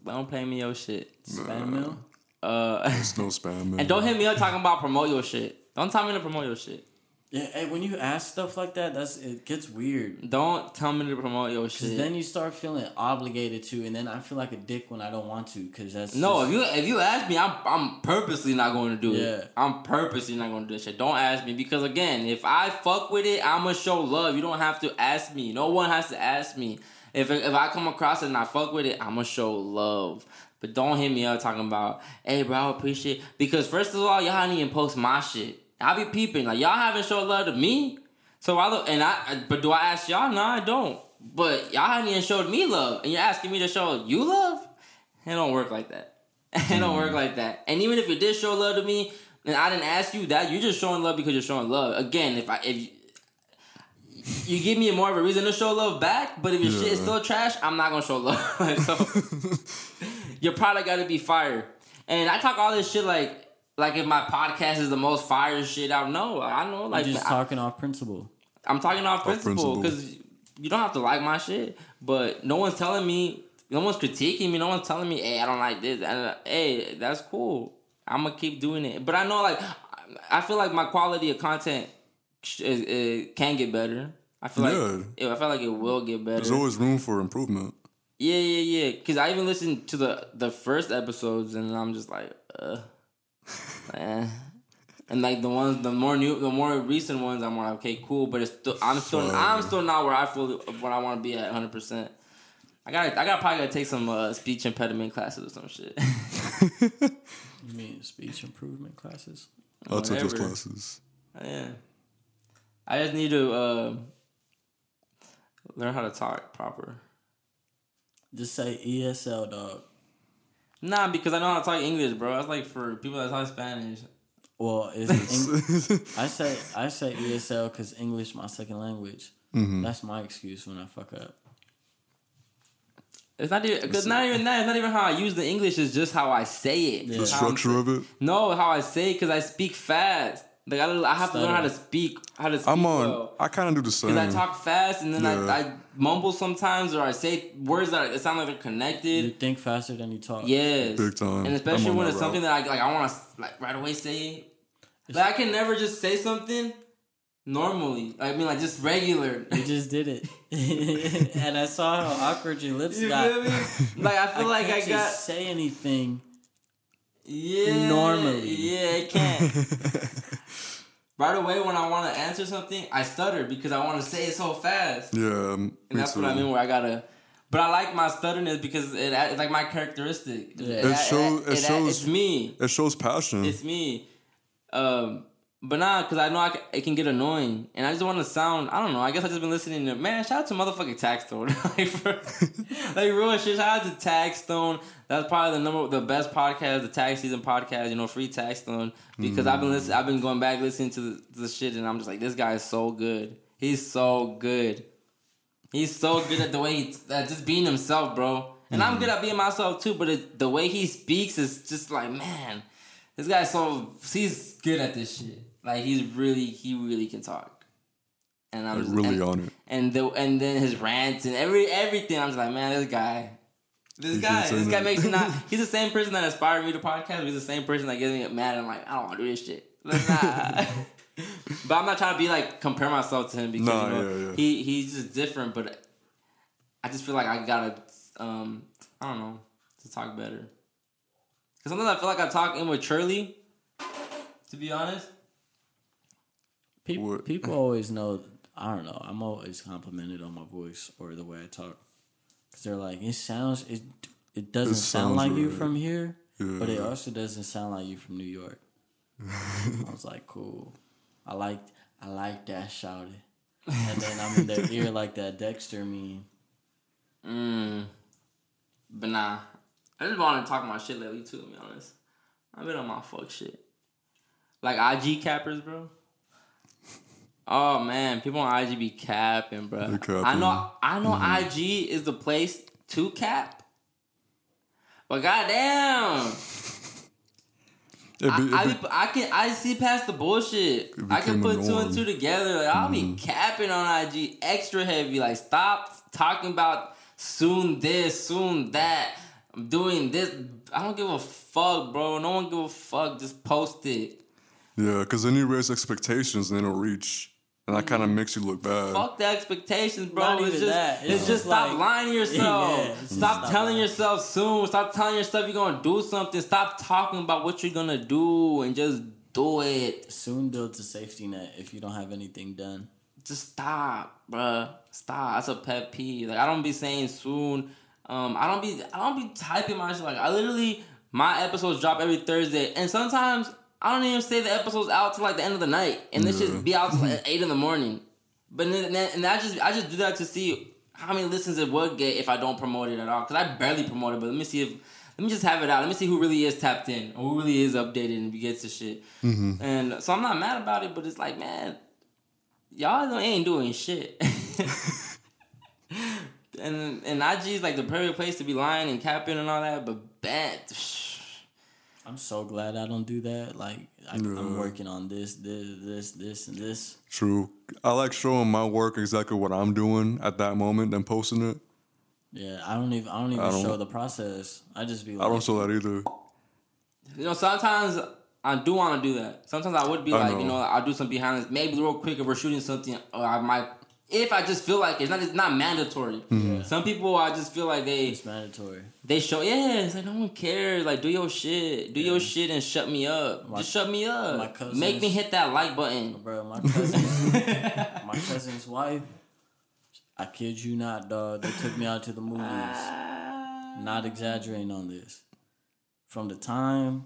Don't play me your shit. Span Mill. Uh, It's no spam, man. and don't hit me up talking about promote your shit. Don't tell me to promote your shit. Yeah, hey, when you ask stuff like that, that's it gets weird. Don't tell me to promote your Cause shit. then you start feeling obligated to, and then I feel like a dick when I don't want to. Cause that's no, just- if you if you ask me, I'm I'm purposely not going to do Yeah. it. I'm purposely not going to do this shit. Don't ask me because again, if I fuck with it, I'ma show love. You don't have to ask me. No one has to ask me. If if I come across it and I fuck with it, I'ma show love. But don't hit me up talking about, hey bro, I appreciate because first of all, y'all didn't even post my shit. I be peeping like y'all haven't showed love to me. So I look, and I, but do I ask y'all? No, I don't. But y'all haven't even showed me love, and you're asking me to show you love. It don't work like that. it don't work mm. like that. And even if you did show love to me, and I didn't ask you that, you're just showing love because you're showing love. Again, if I if you, you give me more of a reason to show love back, but if your shit is still trash, I'm not gonna show love. Like, so your product got to be fire. And I talk all this shit like like if my podcast is the most fire shit out. No, I know like You're just I- talking off principle. I'm talking off principle principle. because you don't have to like my shit, but no one's telling me, no one's critiquing me, no one's telling me, hey, I don't like this. And, hey, that's cool. I'm gonna keep doing it. But I know, like, I feel like my quality of content sh- is, is, can get better. I feel like I feel like it will get better. There's always room for improvement. Yeah, yeah, yeah. Because I even listened to the the first episodes, and I'm just like, uh, eh. And like the ones, the more new, the more recent ones, I'm like, okay, cool. But it's still, I'm still, I'm still not where I feel what I want to be at 100. percent I got, I got probably gotta take some uh, speech impediment classes or some shit. You mean speech improvement classes? I'll take those classes. yeah, I just need to uh, learn how to talk proper. Just say ESL, dog. Nah, because I know how to talk English, bro. That's like for people that talk Spanish. Well, it's Eng- I say I say ESL because English my second language. Mm-hmm. That's my excuse when I fuck up. It's not even because not even that. It's not even how I use the English. It's just how I say it. The The structure of it. No, how I say it because I speak fast. Like I, I have to learn how to speak. How to speak I'm on. well. I kind of do the same. Because I talk fast and then Yeah. I, I mumble sometimes or I say words that it sound like they're connected. You think faster than you talk. Yes, Big time. And especially when that it's something that I like, I want to like right away say. Like I can never just say something normally. I mean, like just regular. You just did it, and I saw how awkward your lips You got. feel me? Like I feel like can't I just got say anything. Yeah. Normally. Yeah, it can't. right away when I want to answer something, I stutter because I want to say it so fast. yeah, And that's too. what I mean where I gotta. But I like my stutterness because it, it's like my characteristic. Yeah. It shows- it shows- It's me. It shows passion. It's me. Um, but nah, because I know I can, it can get annoying, and I just want to sound. I don't know. I guess I just been listening to man. Shout out to motherfucking Taxstone. like, for, like real shit. Shout out to Taxstone. That's probably the number, the best podcast, the tax season podcast. You know, free Taxstone. Because I've been listening. I've been going back listening to the, to the shit, and I'm just like, this guy is so good. He's so good. He's so good at the way he at just being himself, bro. And I'm mm. good at being myself too. But it, the way he speaks is just like, man, this guy's so he's good at this shit. Like he's really he really can talk. And I'm Like, just, really and, on it. And the and then his rants and every everything. I'm just like, man, this guy. This guy, this guy makes me not. He's the same person that inspired me to podcast. He's the same person that gets me mad. And I'm like, I don't want to do this shit. Like, nah. but I'm not trying to be like compare myself to him because Nah, you know, yeah, yeah. he he's just different. But I just feel like I gotta, um, I don't know, to talk better. Because sometimes I feel like I talk immaturely. To be honest, People, What? people always know. I don't know. I'm always complimented on my voice or the way I talk, because they're like, it sounds it. It doesn't It sound sounds like you from here, but it also doesn't sound like you from New York. I was like, cool. I like I like that shouted, and then I'm in their ear like that Dexter meme. mm, but nah, I just want to talk my shit lately too. To be honest, I've been on my fuck shit, like IG cappers, bro. Oh man, people on IG be capping, bro. Capping. I know, I know. IG is the place to cap, but goddamn. Be, it I, I, be- be, I can I see past the bullshit. I can put two and two together. Like, I'll Mm-hmm. be capping on IG extra heavy. Like stop talking about soon this, soon that. I'm doing this. I don't give a fuck, bro. No one give a fuck. Just post it. yeah, because then you raise expectations and they don't reach, and that kind of makes you look bad. Fuck the expectations, bro. Not it's even just, that. It's, It's just just stop like- lying to yourself. Yeah, stop stop telling lying. yourself soon. Stop telling yourself you're gonna do something. Stop talking about what you're gonna do and just do it. Soon builds a safety net if you don't have anything done. just stop, bruh. Stop. That's a pet peeve. Like I don't be saying soon. Um, I don't be I don't be typing my shit. Like I literally my episodes drop every Thursday, and sometimes I don't even say the episodes out till like the end of the night, and this Yeah. shit be out till like eight in the morning. But then, and I just I just do that to see how many listens it would get if I don't promote it at all. Cause I barely promote it, but let me see if let me just have it out. Let me see who really is tapped in or who really is updated and gets the shit. Mm-hmm. And so I'm not mad about it, but it's like, man, y'all ain't doing shit. and and IG is like the perfect place to be lying and capping and all that, but bad. I'm so glad I don't do that. Like I, I'm Yeah. working on this, this, this, this, and this. True. I like showing my work exactly what I'm doing at that moment, then posting it. Yeah, I don't even I don't even I don't- show the process. I just be like, I don't show that either. You know, sometimes I do want to do that. Sometimes I would be I like, you know. know, I'll do some behind the maybe real quick if we're shooting something, or I might, if I just feel like it. it's not, it's not mandatory. Mm-hmm. Some people, I just feel like they it's mandatory. they show, yeah, it's like no one cares. Like, do your shit, do your shit, and shut me up. My- just shut me my up. cousins- Make me hit that like button. Bro, my cousin's my cousin's wife. I kid you not, dog. They took me out to the movies. Not exaggerating on this. From the time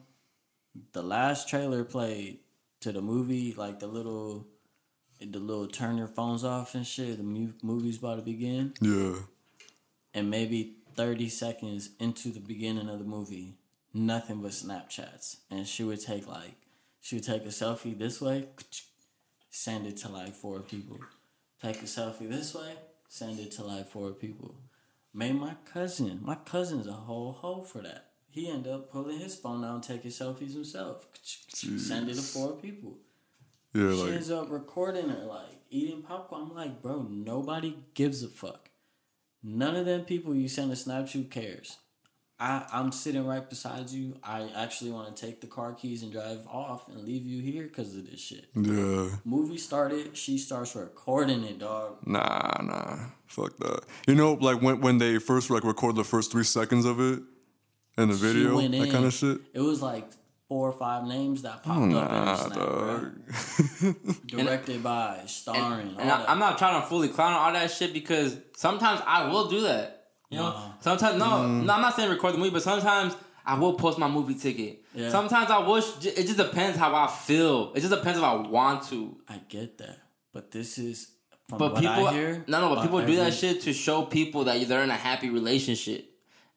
the last trailer played to the movie, like the little, the little turn your phones off and shit. The mu- movie's about to begin, Yeah. and maybe thirty seconds into the beginning of the movie, nothing but Snapchats, and she would take like, she would take a selfie this way, send it to like four people. Take a selfie this way, send it to like four people. Made my cousin, my cousin's a whole hoe for that. He ended up pulling his phone out and taking selfies himself. Send it to four people. Yeah, She like ends up recording her, like eating popcorn. I'm like, bro, nobody gives a fuck. None of them people you send a snap to cares. I, I'm sitting right beside you. I actually want to take the car keys and drive off and leave you here because of this shit. yeah. Movie started, she starts recording it, dog. Nah, nah. Fuck that. You know, like when when they first like record the first three seconds of it in the video, went that in. kind of shit. It was like four or five names that popped up in Nah, snap, dog. Directed by, starring, And all I, I'm not trying to fully clown on all that shit because sometimes I will do that. You know, Nah. sometimes no, mm. no, I'm not saying record the movie, but sometimes I will post my movie ticket. Yeah. Sometimes I wish it just depends how I feel. It just depends if I want to. I get that, but this is from But what people, I hear. no, no, but about people do that shit to show people that they're in a happy relationship.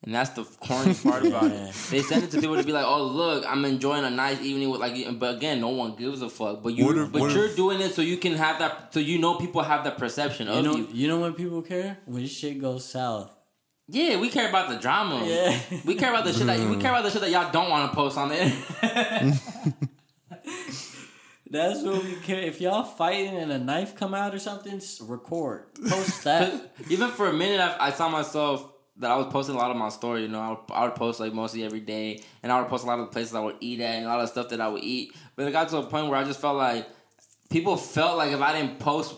And that's the corny part about it. They send it to people to be like, "Oh, look, I'm enjoying a nice evening with like." But again, no one gives a fuck. But you, if, but you're if- doing it so you can have that, so you know people have that perception You of know, you. you know when people care when shit goes south. Yeah, we care about the drama. Yeah. we care about the shit that we care about the shit that y'all don't want to post on there. That's what we care. If y'all fighting and a knife come out or something, record, post that. Even for a minute, I, I saw myself that I was posting a lot of my story. You know, I would, I would post like mostly every day, and I would post a lot of the places I would eat at and a lot of stuff that I would eat. But it got to a point where I just felt like people felt like if I didn't post.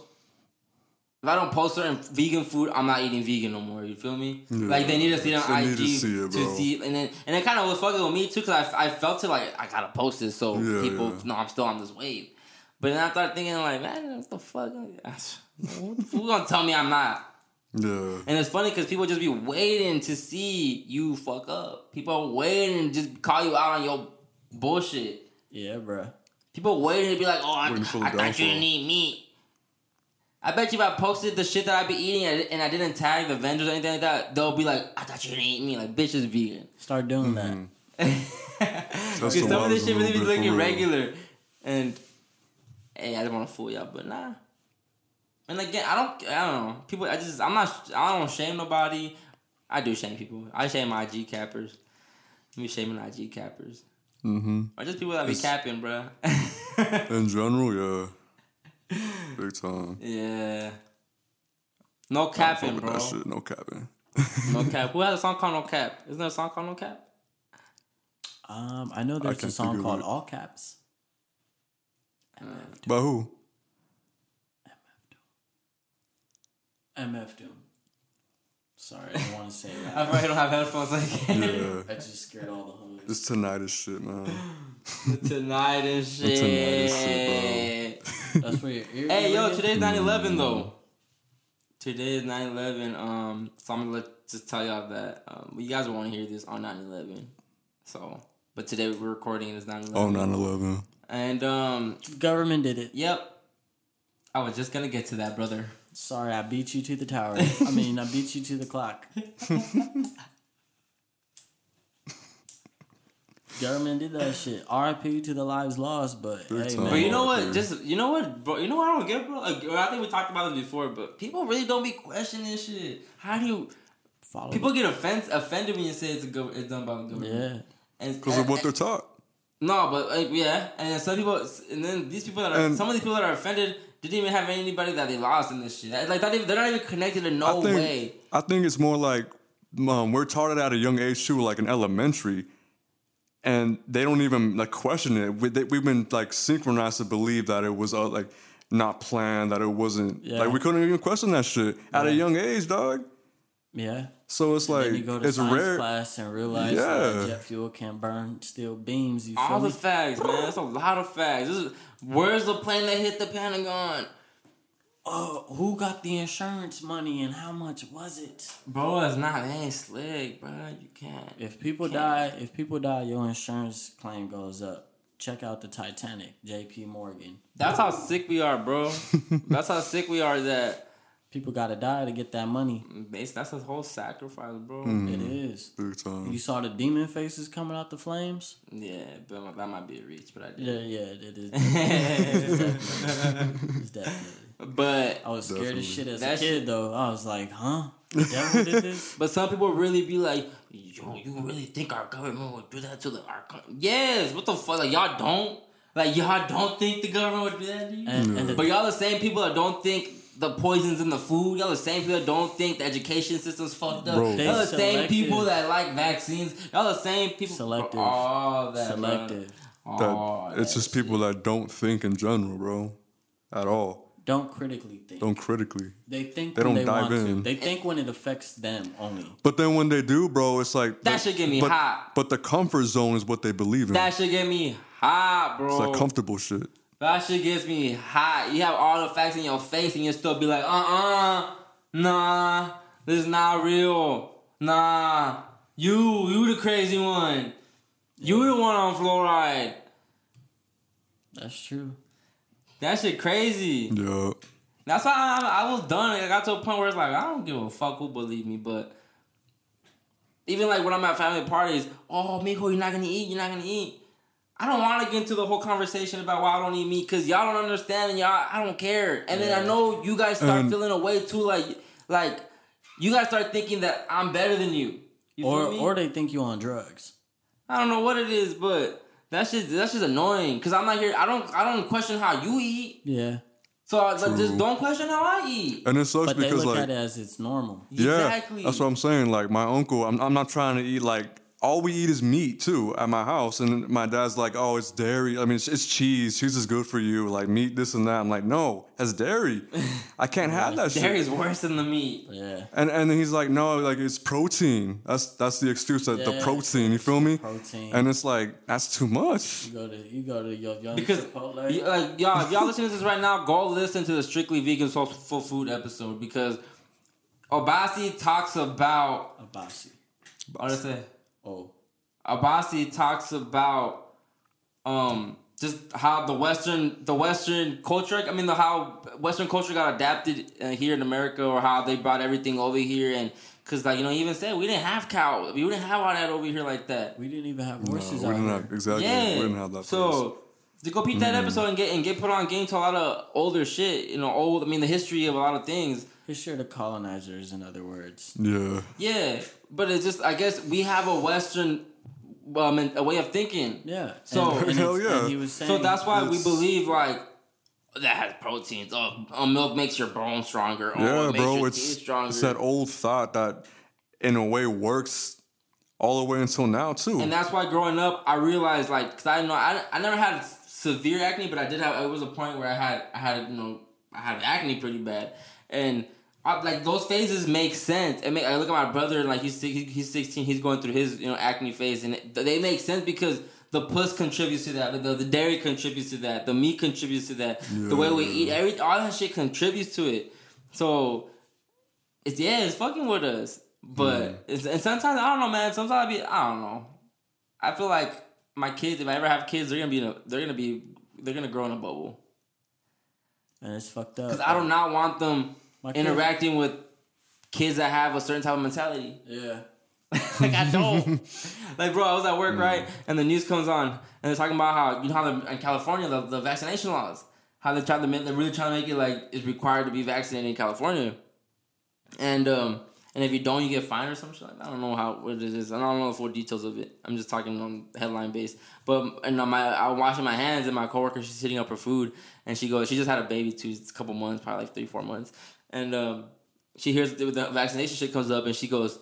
If I don't post certain vegan food, I'm not eating vegan no more. You feel me? Like they need to see it on They IG to see it, bro. see, and then and it kind of was fucking with me too because I, I felt it like I gotta post this so Yeah, people yeah. know I'm still on this wave. But then I started thinking like, man, what the fuck? Who gonna tell me I'm not? Yeah. And it's funny because people just be waiting to see you fuck up. People are waiting to just call you out on your bullshit. yeah, bruh. People waiting to be like, oh, I, Waiting for I thought you didn't eat meat. I bet you if I posted the shit that I'd be eating and I- didn't tag the vendors or anything like that, they'll be like, I thought you didn't eat meat. Like, bitch is vegan. Start doing Mm-hmm. that. That's Because some of this shit a really be looking real. regular. And, hey, I didn't want to fool y'all, but nah. And again, I don't, I don't know. People, I just, I'm not, I don't shame nobody. I do shame people. I shame IG cappers. Me shaming IG cappers. Mm-hmm. Or just people that be It's- capping, bro. In general, yeah. Big time. yeah. No capping, bro. That shit, no capping. No cap. Who has a song called No Cap? Isn't there a song called No Cap? Um, I know there's a song called it. All Caps. By who? MF Doom. Sorry, I don't want to say that. I that. probably don't have headphones like Yeah. I just scared all the hoes. This tonight is shit, man. tonight and shit. Tonight and shit, That's where your ear. Hey, yo, today's 9 11 though. Today is 9 11. Um, so I'm gonna let, just tell y'all that um, you guys want to hear this on 9 11. So, but today we're recording it as 9 11. Oh, 9 11. And, um, government did it. yep. I was just gonna get to that, brother. Sorry, I beat you to the tower. I mean, I beat you to the clock. Government did that shit. RIP to the lives lost, but Big hey man, But you know what? Just you know what, bro? You know what I don't get, bro? Like, I think we talked about it before, but people really don't be questioning shit. How do you? follow People get offense, offended when you say it's a gov- it's done by the government. Yeah, Because of what they're taught. No, but like yeah, and then some people, and then these people that are And- some of these people that are offended didn't even have anybody that they lost in this shit. Like that, they're not even connected in no I think, way. I think it's more like um, we're taught it at a young age too, like in elementary, and they don't even like question it. We, they, we've been like synchronized to believe that it was uh, like not planned, that it wasn't Yeah. like we couldn't even question that shit at a young age, dog. yeah. So it's like you go to it's science rare. class and realize Yeah. that jet fuel can't burn steel beams. You All feel the me? facts, man. That's a lot of facts. This is, where's the plane that hit the Pentagon? Oh, who got the insurance money and how much was it? Bro, it's not. It ain't slick, bro. You can't. If people die, if people die, your insurance claim goes up. Check out the Titanic, J.P. Morgan. That's how sick we are, bro. that's how sick we are. That People gotta die to get that money. base. That's a whole sacrifice, bro. Hmm. It is. Big time. You saw the demon faces coming out the flames. Yeah, but that might be a reach, but I did. Yeah, yeah, it is. It's definitely. It's definitely. But I was scared Definitely. as shit as That a kid, though. I was like, huh? The devil did this? But some people really be like, yo, you really think our government would do that to the our country? Yes, what the fuck? Like y'all don't? Like y'all don't think the government would do that to you? And, and the, But y'all the same people that don't think the poisons in the food. Y'all the same people that don't think the education system's fucked up. Bro. Y'all the They same people that like vaccines. Y'all the same people. Selective. All that. bro. selective. that All it's that just people that don't think in general, bro, at all. Don't critically think. Don't critically. They think They when don't they dive want to. in. They think when it affects them only. But then when they do, bro, it's like That but- should get me but, hot. But the comfort zone is what they believe in. That should get me hot, bro. it's like comfortable shit. That shit gets me hot. You have all the facts in your face and you still be like, uh uh, nah, this is not real. Nah, you, you the crazy one. You the one on fluoride. That's true. That shit crazy. Yeah. That's why I, I was done. I got to a point where it's like, I don't give a fuck who believe me, but even like when I'm at family parties, oh, Miko, you're not gonna eat, you're not gonna eat. I don't want to get into the whole conversation about why I don't eat meat because y'all don't understand and y'all, I don't care. And then I know you guys start And- feeling way too, like, like you guys start thinking that I'm better than you. You Or feel me? or they think you on drugs. I don't know what it is, but that's just that's just annoying because I'm not here. I don't I don't question how you eat, Yeah. so I, like, just don't question how I eat. And it sucks But they look like at it as it's normal. Yeah, Exactly. that's what I'm saying. Like my uncle, I'm, I'm not trying to eat like all we eat is meat too at my house, and my dad's like, "Oh, it's dairy. I mean, it's, it's cheese. Cheese is good for you. Like meat, this and that." I'm like, "No, that's dairy. I can't have that shit." Dairy's worse than the meat. Yeah. And and then he's like, "No, like it's protein. That's that's the excuse. That the Yeah, protein. You feel me? protein. And it's like that's too much. You go to you go to your young Because Chipotle. y- like y'all, if y'all listening to this right now, go listen to the Strictly Vegan Soulful Food episode because Obasi talks about Abasi. what did I say? Oh. Abasi talks about um just how the western the western culture I mean the how western culture got adapted uh, here in America or how they brought everything over here and cuz like you know he even said we didn't have cow we didn't have all that over here like that. We didn't even have No, we horses out didn't here. have exactly. Yeah. We didn't have that. place. So to go peep that Mm. episode and get and get put on game to a lot of older shit, you know, old I mean the history of a lot of things. History of the colonizers, in other words. yeah, Yeah, but it's just I guess we have a western um, a way of thinking. Yeah. So- and, and Hell yeah. and he was saying So that's why we believe like that has proteins. Oh, oh, milk makes your bones stronger. Oh, yeah, it makes bro. your It's teeth stronger. it's that old thought that in a way works all the way until now too. and that's why growing up, I realized like because I know I, I never had severe acne, but I did have. It was a point where I had I had you know I had acne pretty bad, and I, like those phases make sense. And make, I look at my brother and like he's he's sixteen, he's going through his you know acne phase, and it, they make sense because. The puss contributes to that. The, the dairy contributes to that. The meat contributes to that. The way we eat, every all that shit contributes to it. So it's yeah, it's fucking with us. But it's, and sometimes I don't know, man. Sometimes I be I don't know. I feel like my kids, if I ever have kids, they're gonna be in a, they're gonna be they're gonna grow in a bubble. and it's fucked up. Because I do not want them My kid- interacting with kids that have a certain type of mentality. Yeah. like I don't. like bro, I was at work right, and the news comes on, and they're talking about how you know how the, in California the, the vaccination laws, how they try to make they're really trying to make it like it's required to be vaccinated in California, and um and if you don't, you get fined or something. Like that. I don't know how what it is. I don't know the full details of it. I'm just talking on headline base. But and my I'm washing my hands, and my coworker she's hitting up her food, and she goes, she just had a baby a couple months, probably like three four months, and um she hears the, the vaccination shit comes up, and she goes.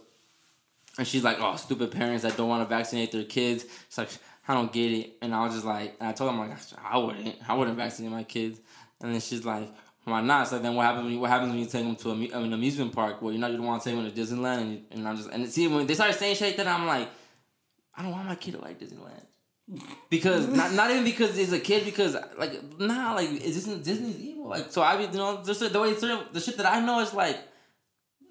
And she's like, "Oh, stupid parents that don't want to vaccinate their kids." It's like, "I don't get it." And I was just like, I told her, "I'm like, I wouldn't, I wouldn't vaccinate my kids." And then she's like, "Why not?" So then, what happens? When you, what happens when you take them to an amusement park? Well, you know, you don't want to take them to Disneyland, and, and I'm just and see when they started saying shit that, I'm like, I don't want my kid to like Disneyland. Because not not even because he's a kid, because like nah, like is this Disney's evil? Like so I be you know just the way certain the shit that I know is like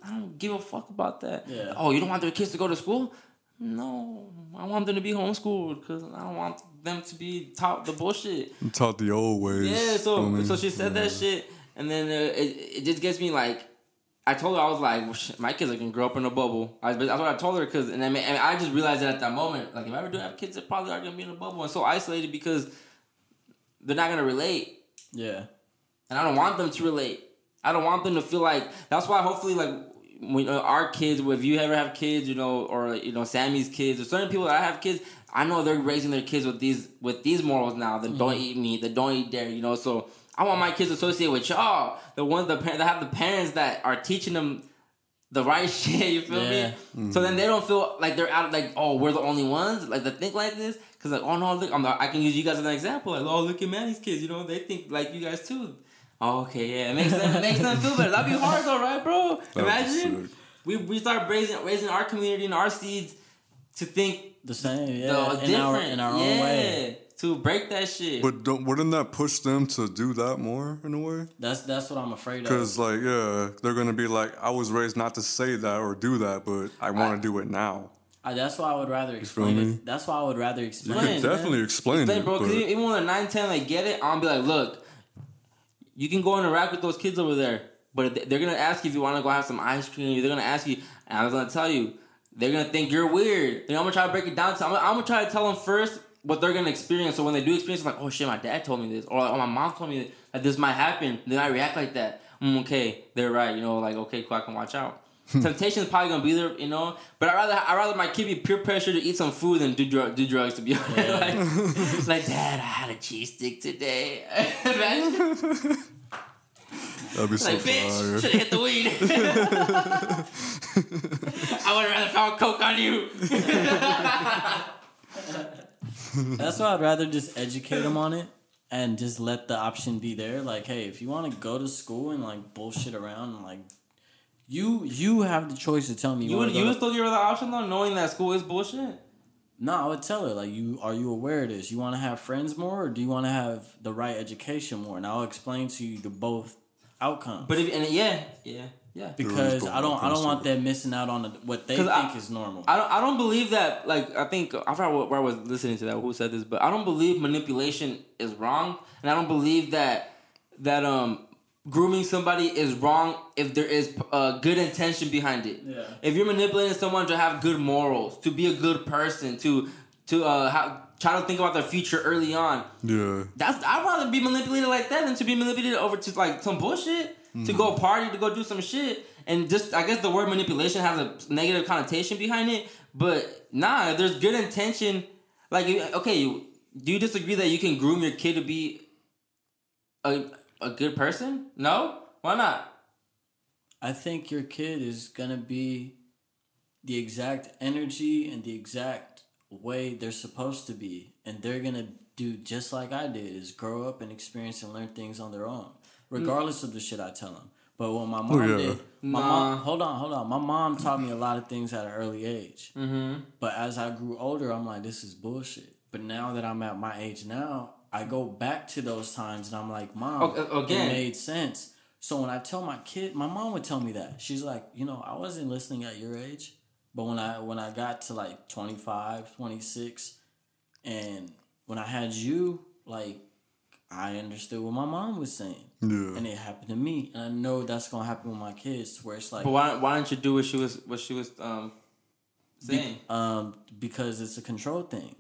I don't give a fuck about that. Yeah. Oh, you don't want their kids to go to school? No, I want them to be homeschooled because I don't want them to be taught the bullshit. Taught the old ways. Yeah, so so she said that shit, and then uh, it it just gets me like. I told her I was like, well, shit, my kids are gonna grow up in a bubble. I, that's what I told her because, and I mean, and I just realized that at that moment, like if I ever do have kids, they probably are gonna be in a bubble and so isolated because they're not gonna relate Yeah. and I don't want them to relate. I don't want them to feel like. That's why hopefully like when uh, our kids, if you ever have kids, you know, or you know Sammy's kids, or certain people that have kids, I know they're raising their kids with these with these morals now. That don't eat meat, that don't eat dairy, you know. So I want my kids to associate with y'all, the ones that that have the parents that are teaching them the right shit. You feel Yeah. me? So then they don't feel like they're out. Like oh, we're the only ones like that think like this. Cause like oh no, look, I'm the, I can use you guys as an example. Like oh look at Manny's kids, you know they think like you guys too. Oh, okay, yeah, it makes them it makes them feel better. That'd be hard though, right, bro? That Imagine we we start raising raising our community and our seeds to think The same, the in different our in our own yeah, way. To break that shit. But don't, wouldn't that push them to do that more in a way? That's that's what I'm afraid of. Because like, yeah, they're gonna be like, I was raised not to say that or do that, but I want to do it now. I, that's why I would rather explain it. That's why I would rather You explain could Explain, it. man. definitely explain Explain, it, bro. Because even when they're 9, 10, they get it, I'm be like, look, you can go interact with those kids over there, but they're gonna ask you if you want to go have some ice cream. They're gonna ask you, and I was gonna tell you, they're gonna think you're weird. Then I'm gonna try to break it down. To, I'm, I'm gonna try to tell them first what they're gonna experience. So when they do experience, like, oh shit, my dad told me this, or oh, my mom told me that this might happen. Then I react like that. Mm, okay, they're right. You know, like okay, cool, I can watch out. Temptation is probably gonna be there, you know. But I rather I rather my kid be peer pressure to eat some food than do drug, do drugs. To be honest, like, like, Dad, I had a cheese stick today. Imagine, that'd be so like, bitch, should have hit the weed. I would have rather found coke on you. That's why I'd rather just educate them on it and just let the option be there. Like, hey, if you want to go to school and like bullshit around, like you you have the choice to tell me you, You would you would still give her the option though, knowing that school is bullshit. no, I would tell her like, you are you aware of this? You want to have friends more, or do you want to have the right education more? And I'll explain to you the both outcomes. But if and yeah, yeah, yeah. because I don't I don't want them missing out on the, what they think I- is normal. I don't, I don't believe that. Like, I think I forgot where I was listening to that. Who said this? But I don't believe manipulation is wrong, and I don't believe that that um grooming somebody is wrong if there is uh, good intention behind it. Yeah. If you're manipulating someone to have good morals, to be a good person, to to uh have, try to think about their future early on, Yeah, that's I'd rather be manipulated like that than to be manipulated over to like some bullshit to go party to go do some shit. And just I guess the word manipulation has a negative connotation behind it, but nah, there's good intention. Like okay, do you disagree that you can groom your kid to be a a good person? No, why not? I think your kid is gonna be the exact energy and the exact way they're supposed to be, and they're gonna do just like I did: is grow up and experience and learn things on their own, regardless of the shit I tell them. But what my mom yeah. did, my Nah. mom, hold on, hold on, my mom taught me a lot of things at an early age. Mm-hmm. But as I grew older, I'm like, this is bullshit. But now that I'm at my age now, I go back to those times and I'm like, Mom, O- again. it made sense. So when I tell my kid, my mom would tell me that. She's like, you know, I wasn't listening at your age. But when I when I got to like 25, 26, and when I had you, like I understood what my mom was saying. Yeah. And it happened to me. And I know that's gonna happen with my kids where it's like But why why didn't you do what she was what she was um saying? um because it's a control thing.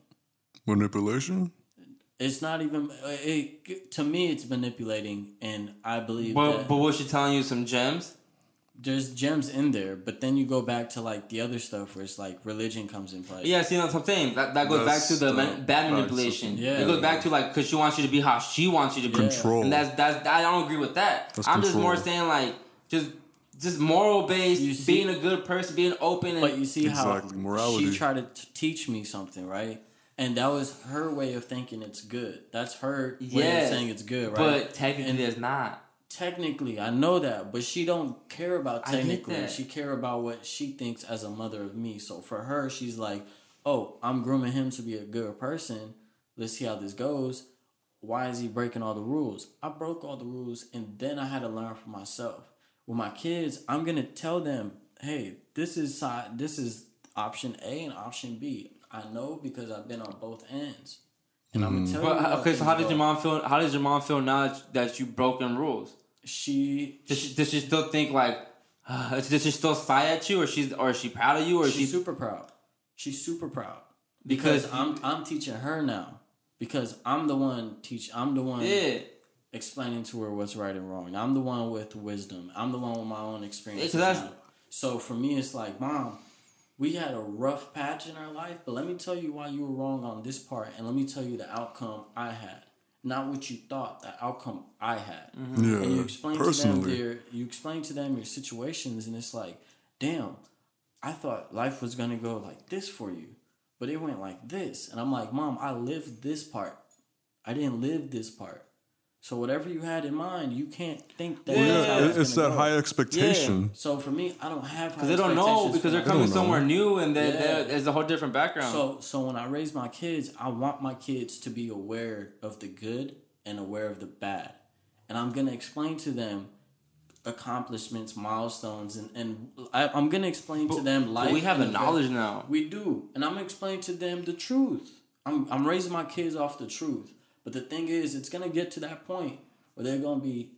Manipulation. It's not even it, to me it's manipulating and I believe But that but was she telling you some gems? There's gems in there, but then you go back to like the other stuff where it's like religion comes in play. Yeah, see, that's what I'm saying. That, that goes back to the the- man- bad manipulation. Yeah. It goes back to like because she wants you to be how she wants you to be. Control. And that's that's I don't agree with that. That's I'm just more saying like just just moral based, You see- being a good person, being open. And, But you see Exactly, how morality. she tried to t- teach me something, right? And that was her way of thinking it's good. That's her way of saying it's good, right? but technically And it's not. Technically, I know that, but she don't care about technically. She care about what she thinks as a mother of me. So for her, she's like, "Oh, I'm grooming him to be a good person. Let's see how this goes. Why is he breaking all the rules? I broke all the rules, and then I had to learn for myself. With my kids, I'm gonna tell them, "Hey, this is side. This is option A and option B. I know because I've been on both ends." And I'm gonna mm. tell you. But how okay, so how did your mom feel? How does your mom feel now that, that you broken rules? She Does she, does she still think like? does she still sigh at you, or she's or is she proud of you, or She's she? super proud. She's super proud because, Because- I'm I'm teaching her now because I'm the one teach. I'm the one Yeah, explaining to her what's right and wrong. I'm the one with wisdom. I'm the one with my own experience. Yeah, 'cause that's- So for me, it's like, mom, we had a rough patch in our life, but let me tell you why you were wrong on this part, and let me tell you the outcome I had, not what you thought. The outcome I had. Mm-hmm. Yeah. And you explain to them personally. their you explain to them your situations and it's like, damn, I thought life was gonna go like this for you. But it went like this. And I'm like, Mom, I lived this part. I didn't live this part. So whatever you had in mind, you can't think that Yeah, Yeah, it's, it's that go. high expectation. Yeah. So for me, I don't have because they don't know because they're coming don't know. somewhere new and they, Yeah. they, there's a whole different background. So so when I raise my kids, I want my kids to be aware of the good and aware of the bad. And I'm gonna explain to them accomplishments, milestones, and, and I, I'm gonna explain to them life. But we have the knowledge now. We do. And I'm gonna explain to them the truth. I'm I'm raising my kids off the truth. But the thing is, it's gonna get to that point where they're gonna be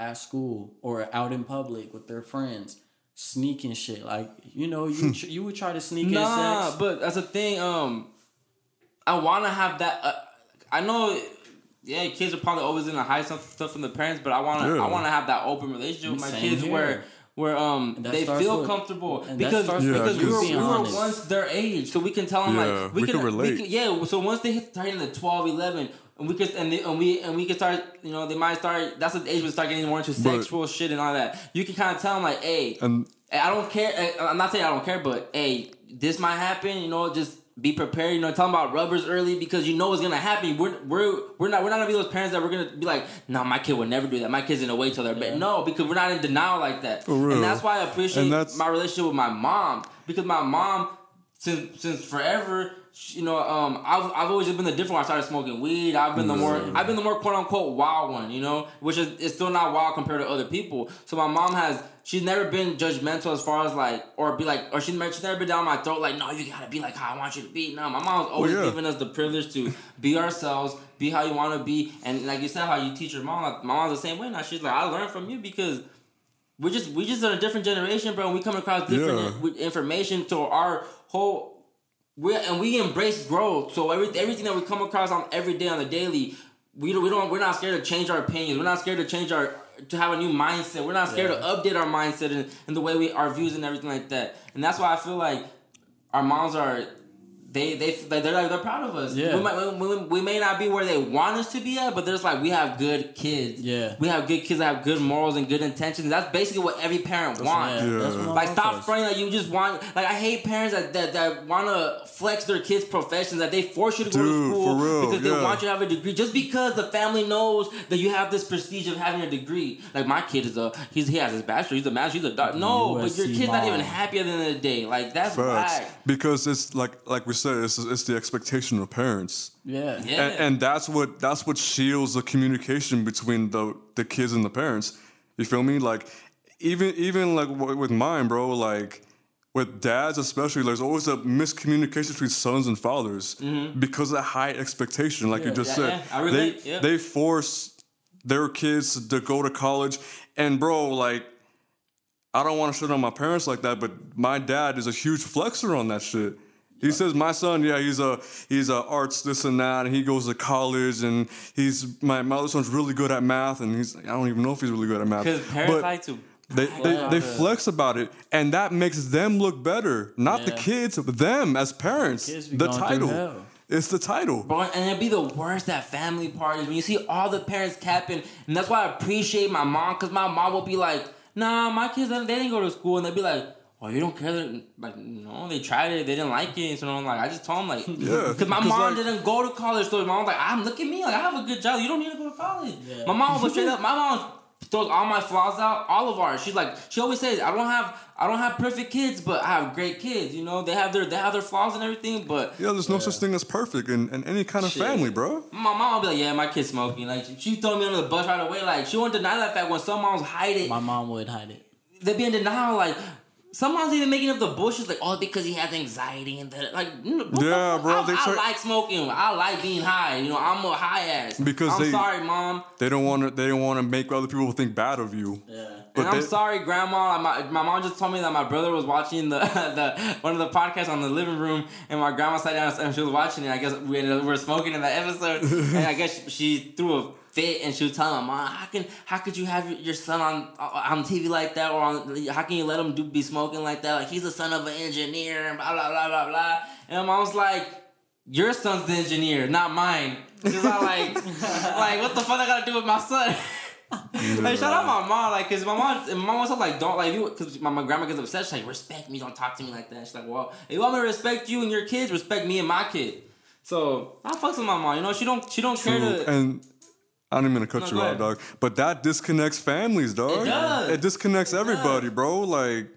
at school or out in public with their friends sneaking shit. Like you know, you tr- you would try to sneak Nah, in sex. but that's the thing. Um, I want to have that. Uh, I know. Yeah, kids are probably always gonna hide some stuff from the parents, but I want to. Yeah. I want to have that open relationship with my Same kids here. where. Where um they feel with- comfortable because starts with because we were, we were once their age, so we can tell them Yeah, like we, we can, can relate. We can, yeah, so once they hit turning the 12, 11, and we could and, they, and we and we can start, you know, they might start. That's the age we start getting more into But- sexual shit and all that. You can kind of tell them like, hey, And I don't care. I'm not saying I don't care, but hey, this might happen. You know, just be prepared. You know, them about rubbers early because you know what's gonna happen. We're we're we're not we're not gonna be those parents that we're gonna be like, no, my kid would never do that. My kid's gonna wait till they're bed. No, because we're not in denial like that. And that's why I appreciate my relationship with my mom because my mom since since forever. You know, um, I've, I've always just been the different one. I started smoking weed. I've been the more, I've been the more quote unquote wild one. You know, which is it's still not wild compared to other people. So my mom has, she's never been judgmental as far as like, or be like, or she's never, she's never been down my throat like, no, you gotta be like how I want you to be. No, my mom's oh, always yeah. given us the privilege to be ourselves, be how you want to be, and like you said, how you teach your mom. Like, my mom's the same way now. She's like, I learned from you because we're just we just in a different generation, bro. And we come across different Yeah. information to our whole. We and we embrace growth. So every, everything that we come across on every day on the daily, we don't, we don't we're not scared to change our opinions. We're not scared to change our to have a new mindset. We're not scared Yeah. to update our mindset and, and the way we our views and everything like that. And that's why I feel like our moms are. They they like they're like they're proud of us. Yeah. We, might, we, we may not be where they want us to be at, but there's like we have good kids. Yeah. we have good kids that have good morals and good intentions. That's basically what every parent wants. Yeah, that's Like stop fronting like you just want. Like I hate parents that that, that want to flex their kids' professions that they force you to go to school for real, because they want you to have a degree just because the family knows that you have this prestige of having a degree. Like my kid is a he's he has his bachelor, he's a master, he's a doctor. No, but your USC kid's not even happy at the end of the day. Like that's facts. Because it's like like we said, it's it's the expectation of parents. Yeah. Yeah. and, and that's what that's what shields the communication between the the kids and the parents. You feel me? Like even even like with mine, bro. Like with dads especially, there's always a miscommunication between sons and fathers because of that high expectation, like you just Mm-hmm. Yeah, said. yeah, I relate, they yeah. they force their kids to go to college, and bro, like. I don't want to shit on my parents like that, but my dad is a huge flexer on that shit. He says my son, yeah, he's a he's a arts this and that, and he goes to college, and he's my my other son's really good at math, and he's I don't even know if he's really good at math. Because parents But like to. they they, they flex about it, and that makes them look better, not the kids, but them as parents. The going title, it's the title. Bro, and it'd be the worst at family parties when you see all the parents capping, and that's why I appreciate my mom, cause my mom will be like, "Nah, my kids they didn't go to school," and they'd be like, "Oh, you don't care?" That, like, no, they tried it, they didn't like it, so I'm like, I just told them like, Yeah, cause my 'cause, mom like- didn't go to college, so my mom's like, "I'm look at me, like I have a good job, you don't need to go to college." Yeah. My mom was straight up, my mom throws all my flaws out, all of ours. She's like, she always says, "I don't have." I don't have perfect kids, but I have great kids. You know, they have their they have their flaws and everything. But Yeah, there's no such thing as perfect in, in any kind of Shit. family, bro. My mom would be like, "Yeah, my kid's smoking." Like she throw me under the bus right away. Like she won't deny that fact when some moms hide it. My mom would hide it. They'd be in denial. Like some moms even making up the bullshit. Like oh, because he has anxiety and that. Like Yeah, bro, I, they I like smoking. I like being high. You know, I'm a high ass. Because I'm they- sorry, mom. They don't want to. They don't want to make other people think bad of you. Yeah. But and I'm they- sorry, Grandma. My, my mom just told me that my brother was watching the the one of the podcasts on the living room, and my grandma sat down and she was watching it. I guess we, ended up- we were smoking in that episode, and I guess she, she threw a fit, and she was telling my mom, "How can how could you have your- your son on on TV like that, or on, how can you let him do be smoking like that? Like he's the son of an engineer, and blah blah blah blah blah." And my mom was like. Your son's the engineer, not mine. She's not like, like what the fuck I gotta do with my son? Like shout out my mom, like, cause my mom, my mom was like, don't like, you, cause my, my grandma gets upset. She's like, respect me, don't talk to me like that. She's like, well, if you want me to respect you and your kids, respect me and my kid. So I fucks with my mom, you know, she don't, she don't care to. And I don't even gonna cut No, you go out, dog. But that disconnects families, dog. It does. It disconnects everybody, bro. Like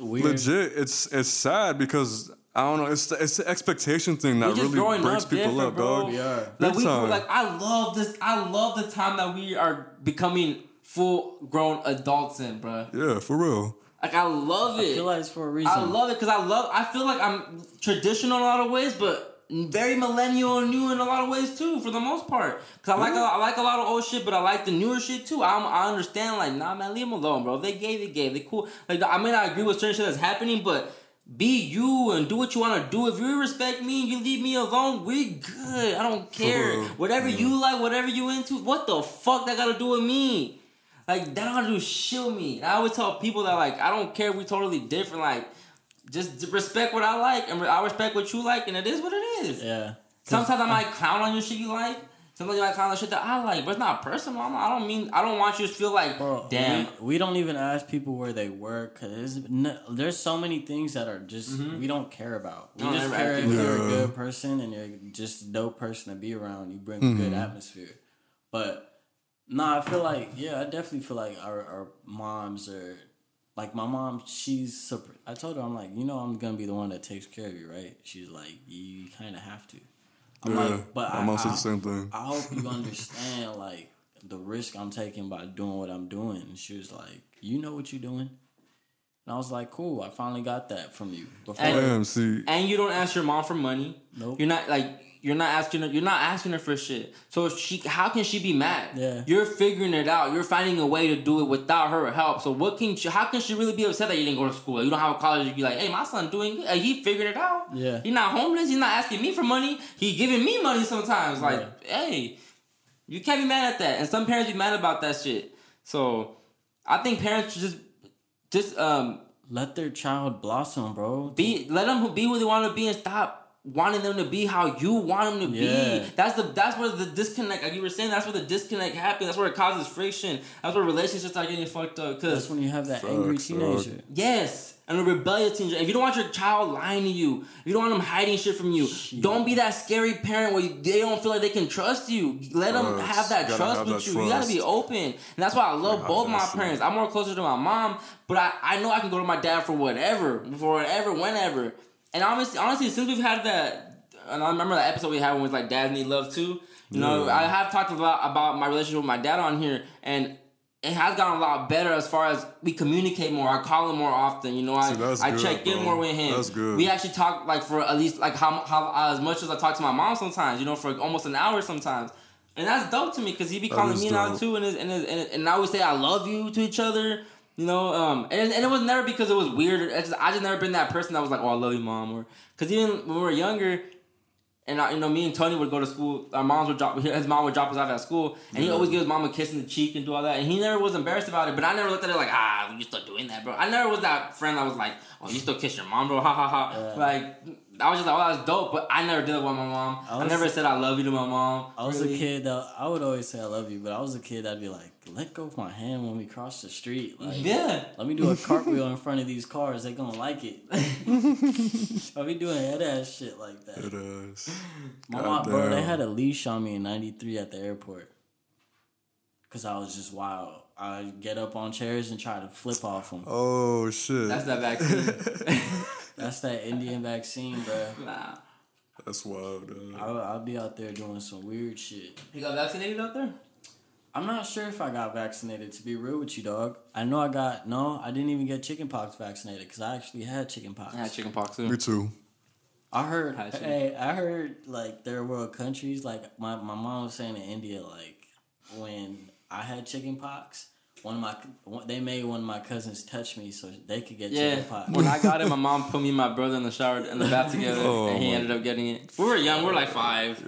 Weird. legit, it's it's sad because I don't know. It's the, it's the expectation thing that really breaks up people up, bro. dog. We are. Like we, time. like I love this. I love the time that we are becoming full grown adults in, bro. Yeah, for real. Like I love it. I feel like it's for a reason. I love it because I love. I feel like I'm traditional in a lot of ways, but very millennial and new in a lot of ways too, for the most part. Because I like a, I like a lot of old shit, but I like the newer shit too. I'm, I understand. Like, nah, man, leave them alone, bro. They gay, they gay. They cool. Like, I may not agree with certain shit that's happening, but. Be you and do what you want to do. If you respect me and you leave me alone, we good. I don't care. Whatever you like, whatever you into, what the fuck that got to do with me? Like that don't do shit with me. And I always tell people that like I don't care if we totally different. Like just respect what I like and I respect what you like, and it is what it is. Yeah. Sometimes I might clown on your shit you like. Sometimes you might clown on shit that I like, but it's not personal. I'm- I don't mean I don't want you to feel like Bro, damn. We, we don't even ask people where they work because there's, no, there's so many things that are just mm-hmm. we don't care about. We Don't just care if people. you're a good person and you're just a dope person to be around. You bring a good mm-hmm. atmosphere. But nah, I feel like yeah, I definitely feel like our, our moms are like my mom. She's super. I told her I'm like you know I'm gonna be the one that takes care of you, right? She's like you kind of have to. I'm Yeah, like, but my I, mom said I- the same thing. I hope you understand like the risk I'm taking by doing what I'm doing. And she was like, You know what you're doing? And I was like, Cool, I finally got that from you. Before And- Damn, see, and you don't ask your mom for money. Nope. You're not like you're not asking her. You're not asking her for shit. So she, how can she be mad? Yeah. You're figuring it out. You're finding a way to do it without her help. So what can she? How can she really be upset that you didn't go to school? You don't have a college. You be like, hey, my son doing good. He figured it out. Yeah. He's not homeless. He's not asking me for money. He's giving me money sometimes. Like, hey, you can't be mad at that. And some parents be mad about that shit. So I think parents should just just um let their child blossom, bro. be let them be who they want to be and stop wanting them to be how you want them to Yeah. be. That's the that's where the disconnect. Like you were saying, that's where the disconnect happens. That's where it causes friction. That's where relationships start getting fucked up. That's Cause when you have that angry Facts, dog. teenager. yes, and a rebellious teenager. If you don't want your child lying to you, if you don't want them hiding shit from you, don't be that scary parent where you, they don't feel like they can trust you. Let them have that trust have with that you. You gotta be open, and that's why I love have both that my shit. parents. I'm more closer to my mom, but I, I know I can go to my dad for whatever, for whatever, whenever. And honestly, honestly, since we've had that, and I remember that episode we had when it was like dads need love too. You know, Yeah. I have talked a lot about my relationship with my dad on here, and it has gotten a lot better as far as we communicate more. I call him more often. You know, I See, I good, check in more with him. That's good. We actually talk like for at least like how how as much as I talk to my mom sometimes. You know, for almost an hour sometimes. And that's dope to me because he be calling me now dope. too, and his, and, his, and and now we say I love you to each other. You know, um, and, and it was never because it was weird. It's just, I just never been that person that was like, "Oh, I love you, mom," or because even when we were younger, and I, you know, me and Tony would go to school. Our moms would drop. His mom would drop us off at school, and he always give his mom a kiss in the cheek and do all that. And he never was embarrassed about it. But I never looked at it like, ah, you still doing that, bro. I never was that friend that was like, oh, you still kiss your mom, bro? Ha ha ha. Yeah. Like I was just like, oh, that's dope. But I never did it with my mom. I I, never said I love you to my mom. I was really. a kid that I would always say I love you, but I was a kid I'd be like, let go of my hand when we cross the street. Like, Yeah. let me do a cartwheel in front of these cars. They gonna like it. I'll be doing head ass shit like that. It is. My mom, bro, they had a leash on me in '93 at the airport. Cause I was just wild. I get up on chairs and try to flip off them. Oh shit. That's that vaccine. That's that Indian vaccine, bro. nah. That's wild. dog. I'll, I'll be out there doing some weird shit. You got vaccinated out there? I'm not sure if I got vaccinated. To be real with you, dog, I know I got no. I didn't even get chickenpox vaccinated because I actually had chickenpox. I had chicken pox too. Me too. I heard. Had Hey, I heard like there were countries like my my mom was saying in India like when I had chickenpox, one of my one, they made one of my cousins touch me so they could get Yeah, chickenpox. when I got it, my mom put me and my brother in the shower in the bath together, Oh, and he my- ended up getting it. We were young, we were like five,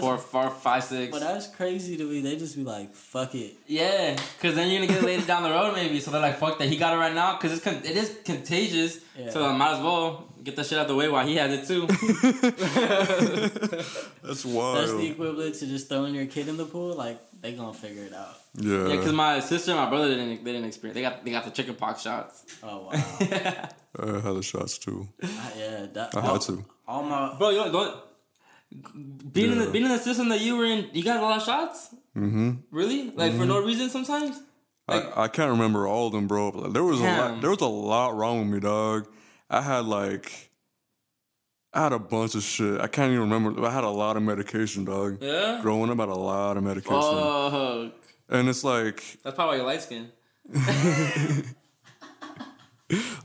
four, four, five, six. But that's crazy to me. They just be like, "Fuck it." Yeah, because then you're gonna get it later down the road, maybe. So they're like, "Fuck that, he got it right now," because it's con- it is contagious. Yeah. So I might as well get that shit out of the way while he has it too. That's wild. That's the equivalent to just throwing your kid in the pool. Like they gonna figure it out. yeah. yeah, because my sister and my brother didn't they didn't experience. They got they got the chicken pox shots. Oh wow. I had the shots too. yeah, that. I all, had to. all my Bro, you don't. Being in the being in the system that you were in, you got a lot of shots. Mm-hmm. Really? Like for no reason sometimes. Like I, I can't remember all of them, bro. But there was a lot. There was a lot wrong with me, dog. I had like, I had a bunch of shit. I can't even remember. I had a lot of medication, dog. yeah. Growing up, I had a lot of medication, Fuck. and it's like That's probably why you're light skin.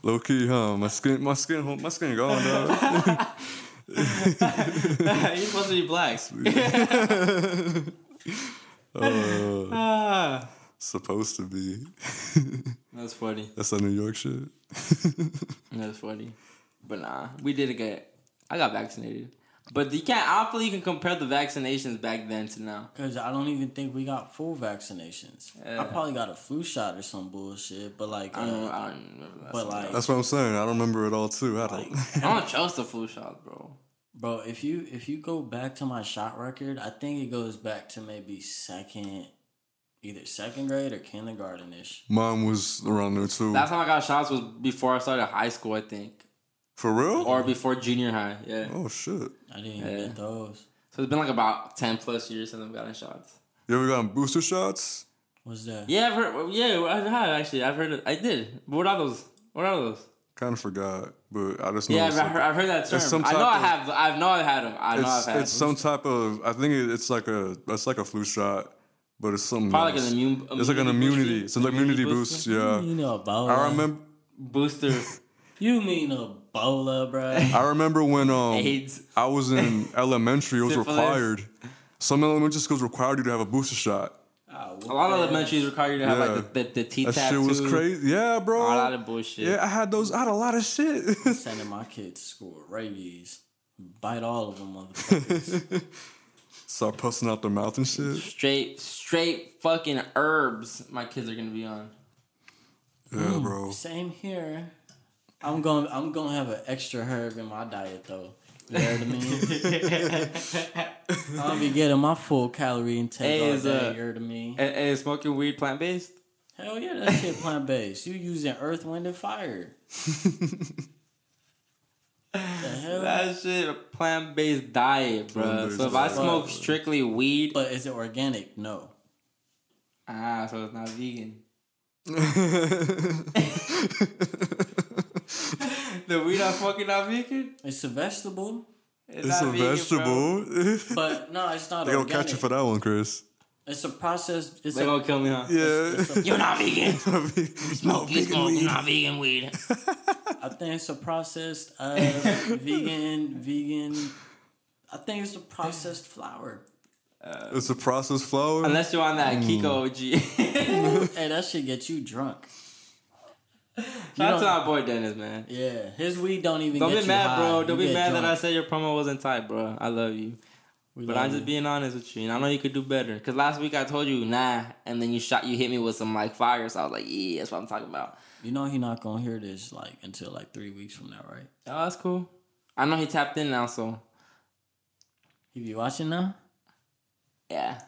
low key, huh? My skin, my skin, my skin gone, dog. you're supposed to be black. uh, ah. supposed to be. That's funny. That's that New York shit. That's funny. But nah, we did get. I got vaccinated. But you can't. I don't feel you can compare the vaccinations back then to now. Cause I don't even think we got full vaccinations. I probably got a flu shot or some bullshit. But like, I don't. uh, I don't remember that. but like, That's what I'm saying. I don't remember it all too. I don't. I don't trust the flu shot, bro. bro, if you if you go back to my shot record, I think it goes back to maybe second, either second grade or kindergarten ish. Mine was around there too. Last time I got shots was before I started high school, I think, For real? or before junior high. Yeah. oh shit! I didn't even Yeah. get those. So it's been like about ten plus years since I've gotten shots. You ever gotten booster shots? What's that? Yeah, I've heard. Yeah, I've had actually. I've heard. It, I did. But what are those? What are those? Kind of forgot, but I just know. Yeah, I've like- heard, I've heard that term. Some I know type I have. I know I've had them. I know it's, I've had. it's some type of. I think it, it's like a. It's like a flu shot, but it's something. Probably like an immune. It's like an immunity. booster? It's an immunity boost. Yeah, You know Ebola. I remember. booster. You mean Ebola, bro? I remember when um AIDS. I was in elementary. It was Syphilis. required. Some elementary schools required you to have a booster shot. Ah, A lot of elementaries require you to have Yeah. like the the, the T That tab shit was crazy. Yeah, bro. A lot of bullshit. yeah, I had those. I had a lot of shit. Sending my kids to school with rabies. Bite all of them, motherfuckers. Start pussing out their mouth and shit. Straight, straight fucking herbs. My kids are gonna be on. Yeah, bro. Same here. I'm going. I'm going to have an extra herb in my diet, though. You know what I mean? I'll be getting my full calorie intake Hey, all is, day. uh, you heard of me? And, and smoking weed plant based. Hell yeah, that shit plant based. You using earth, wind, and fire. the hell? That shit a plant based diet, bro. Plant-based So if I diet. smoke strictly weed, but is it organic? No. ah, so it's not vegan. The weed I'm smoking not vegan. It's a vegetable, It's not a vegan, bro. vegetable. but no, it's not they gonna organic. catch you for that one, Chris. It's a process. It's They a, gonna kill me, huh? Yeah. You're not vegan. you Smoke, you smoke, you're not vegan weed. I think it's a processed uh, vegan vegan. I think it's a processed flour. It's a processed flour. Unless you're on that Kiko OG. Hey, that should get you drunk. Shout out to don't- our boy Dennis, man. Yeah, his weed don't even. Don't get be you mad, high. bro. Don't be get mad that I said your promo wasn't tight, bro. I love you. We But love I'm just you. being honest with you, and I know you could do better. Cause last week I told you nah, and then you shot, you hit me with some like fire. So I was like, yeah, that's what I'm talking about. You know he not gonna hear this like until like three weeks from now, right? Oh, that's cool. I know he tapped in now, so He be watching now. yeah.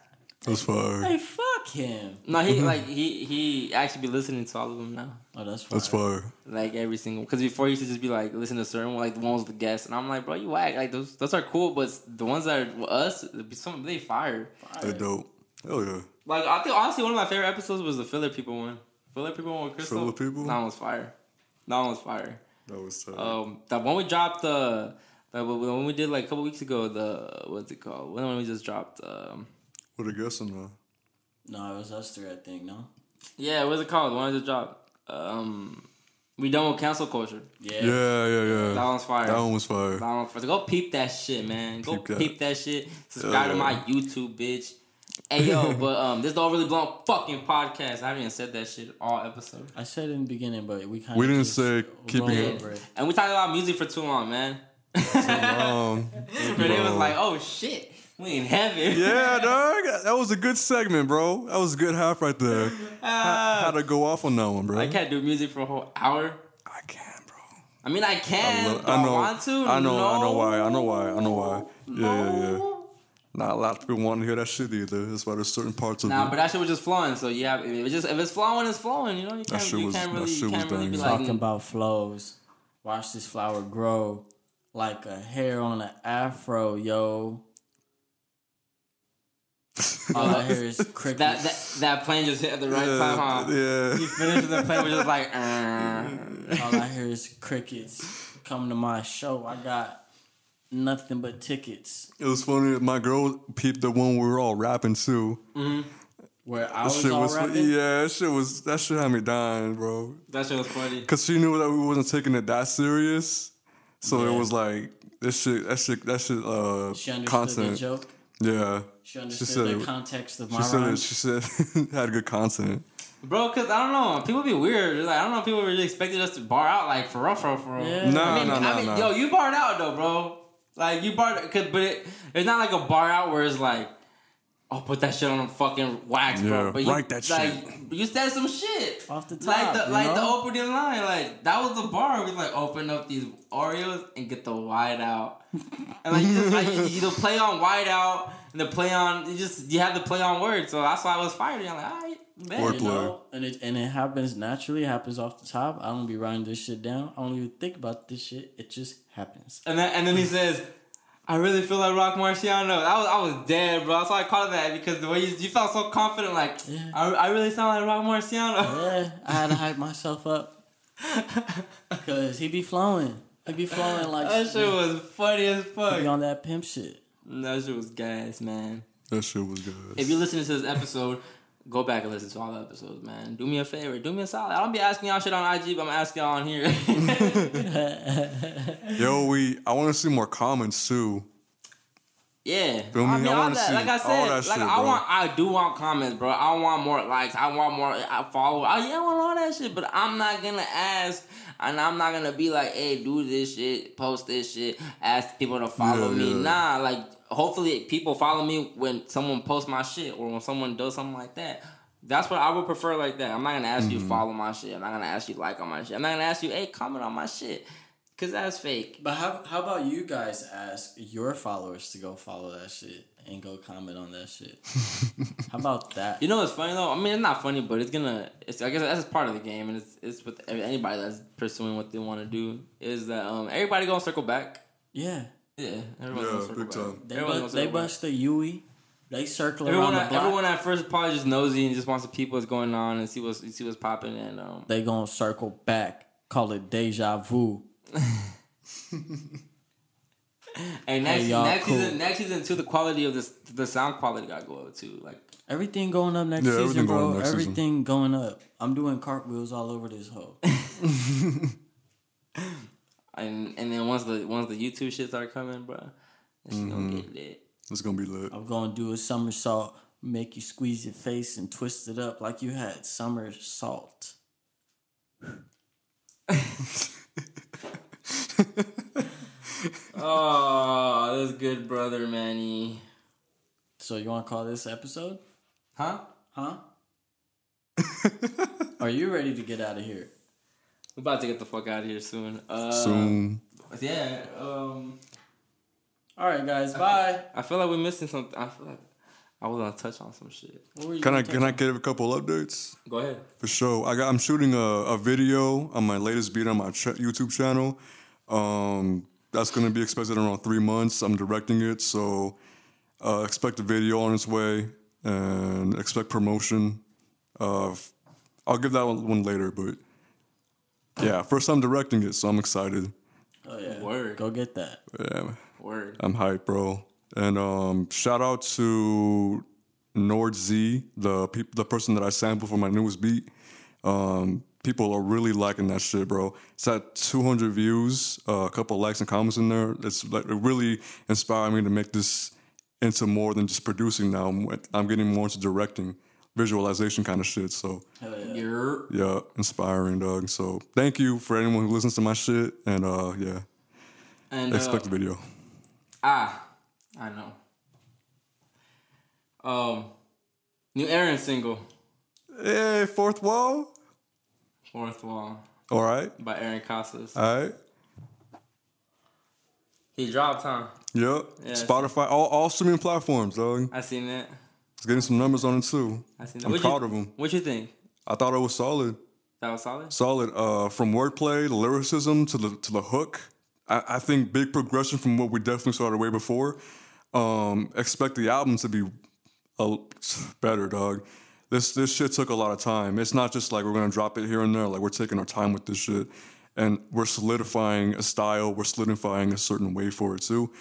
That's fire. Hey, fuck him. No, he like he he actually be listening to all of them now, Oh, that's fine. That's fire. like every single. Cause before you used to just be like listen to certain one, like the ones with the guests, and I'm like, bro, you whack. Like those those are cool, but the ones that are us, some they fire. They dope. Hell yeah. Like I think honestly, one of my favorite episodes was the filler people one. Filler people one with Crystal. Filler People? That one was fire. That one was fire. That was tight. Um, that one we dropped the. that when we did like a couple weeks ago, the what's it called? When when we just dropped, um, what a guess on that. No, it was us three, I think. No. yeah, what's it called? The one I just dropped. Um, we done with cancel culture. Yeah. Yeah, yeah, yeah. That one's fire. That one was fire. That one was fire. Go peep that shit, man. Go Peep peep that. that, shit. Subscribe to my YouTube, bitch. Hey yo, but um, this is the overly blown fucking podcast. I haven't even said that shit all episode. I said in the beginning, but we kind We didn't say keeping it- it. And we talked about music for too long, man. Um, But it was like, oh shit, we in heaven. yeah, dog. That was a good segment, bro. That was a good half right there. Ah. How to go off on that one, bro. I can't do music for a whole hour. I can, bro. I mean, I can. lo- do I, want to? I know. I know why. I know why. I know why. Yeah, yeah, yeah. Not a lot of people want to hear that shit either. That's why there's certain parts of Nah, it. but that shit was just flowing. So yeah, if it's just if it's flowing, it's flowing. You know, you can't, shit you was- can't that really, shit you was can't really be banging. like, Talking about flows. Watch this flower grow like a hair on an afro, yo. All I hear is crickets. that, that that plane just hit at the right yeah, time, huh? yeah. You finished the plane was just like. All I hear is crickets. Come to my show. I got nothing but tickets. It was funny. My girl peeped the one we were all rapping too. Where I That was shit all was rapping. yeah. That shit was that shit had me dying, bro. that shit was funny. Cause she knew that we wasn't taking it that serious. So Yeah. it was like this shit. That shit. That shit. Uh, She understood the joke. Yeah. She understood said the context of my She said. It, rhymes. she said had good content. Bro, cause I don't know, people be weird. Like I don't know, if people really expected us to bar out like for real, for real, for real. Yeah. No, I mean, no, I no, mean, no. yo, you barred out though, bro. Like you barred, cause but it, it's not like a bar out where it's like, oh, put that shit on a fucking wax, Yeah, bro. But you, write that like, shit. You said some shit Off the top, like the you like the opening line, like that was the bar. We like open up these Oreos and get the white out, and like you just like you, you the play on white out and the play on you just you have the play on words. So that's why I was fired. I'm like, all right, man. You know, and it and it happens naturally. It happens off the top. I don't be writing this shit down. I don't even think about this shit. It just happens. And then and then he says, I really feel like Rock Marciano. I was I was dead, bro. That's why I called it that because the way you, you felt so confident, like Yeah. I, I really sound like Rock Marciano. Yeah, I had to hype myself up because he be flowing. He be flowing like that shit was funny as he fuck. be on that pimp shit. That shit was gas, man. That shit was good. If you're listening to this episode, go back and listen to all the episodes, man. Do me a favor, do me a solid. I don't be asking y'all shit on IG, but I'm asking y'all on here. Yo, we. I want to see more comments too. yeah, Feel me? I mean, I all that. see Like I said, like shit, I bro. want, I do want comments, bro. I want more likes. I want more uh, I follow. I, yeah, I want all that shit, but I'm not gonna ask. And I'm not gonna be like, hey, do this shit, post this shit, ask people to follow Yeah, me. yeah. Nah, like, hopefully people follow me when someone posts my shit or when someone does something like that. That's what I would prefer like that. I'm not gonna ask you Mm-hmm. to follow my shit. I'm not gonna ask you like on my shit. I'm not gonna ask you, hey, comment on my shit. Cause that's fake. But how how about you guys ask your followers to go follow that shit and go comment on that shit? how about that? You know what's funny though? I mean, it's not funny, but it's gonna. It's I guess that's part of the game, and it's it's with anybody that's pursuing what they want to do. Is that um everybody gonna circle back? Yeah, Yeah, everyone's Yeah, gonna big back. time. they Everyone's bust, they bust the Yui. They circle Everyone, around the at, block. everyone at first probably just nosy and just wants to peep what's going on and see what's see what's popping and um. they gonna circle back. Call it deja vu. And next, Hey, next cool. season, next season too, the quality of this, the sound quality got to go up too. Like, Everything going up next Yeah, season, everything going bro. up next season. everything going up. I'm doing cartwheels all over this hoe. and and then once the once the YouTube shit start coming, bro, it's Mm-hmm. gonna get lit. It's gonna be lit. I'm gonna do a somersault, make you squeeze your face and twist it up like you had somersault. salt. Oh, that's good, brother, Manny. So you want to call this episode? Huh? Huh? Are you ready to get out of here? We're about to get the fuck out of here soon. Uh, Soon. Yeah. Um, All right, guys. Bye. I feel like we're missing something. I feel like I was gonna touch on some shit. What were you Can I gonna can I give a couple updates? Go ahead. For sure. I got. I'm shooting a, a video on my latest beat on my ch- YouTube channel. Um, that's gonna be expected in around three months. I'm directing it, so uh, expect a video on its way and expect promotion. Uh, f- I'll give that one, one later, but yeah, first time directing it, so I'm excited. Oh yeah. Word. Go get that. Yeah, Word. I'm hyped, bro. And um, shout out to Nord Z, the peop- the person that I sampled for my newest beat. Um, people are really liking that shit, bro. It's at 200 views, uh, a couple likes and comments in there. It's like it really inspired me to make this into more than just producing. Now I'm, I'm getting more into directing, visualization kind of shit. So Hell yeah. Yeah, inspiring, dog. So thank you for anyone who listens to my shit, and uh, yeah, and uh, expect the video. ah, I know. Um, new Aaron single, Hey, fourth wall. Fourth Wall All right. by Aaron Casas. All right. He dropped, huh? Yep. Yeah, Spotify, all, all streaming platforms, dog. I seen that. Getting some numbers on it too. I seen that. I'm What'd proud you, of him. What you think? I thought it was solid. That was solid. Solid. Uh, from wordplay, the lyricism to the to the hook. I, I think big progression from what we definitely started way before. Um, expect the album to be a, better, dog. This this shit took a lot of time. It's not just like we're gonna drop it here and there. Like we're taking our time with this shit, and we're solidifying a style. We're solidifying a certain way for it too,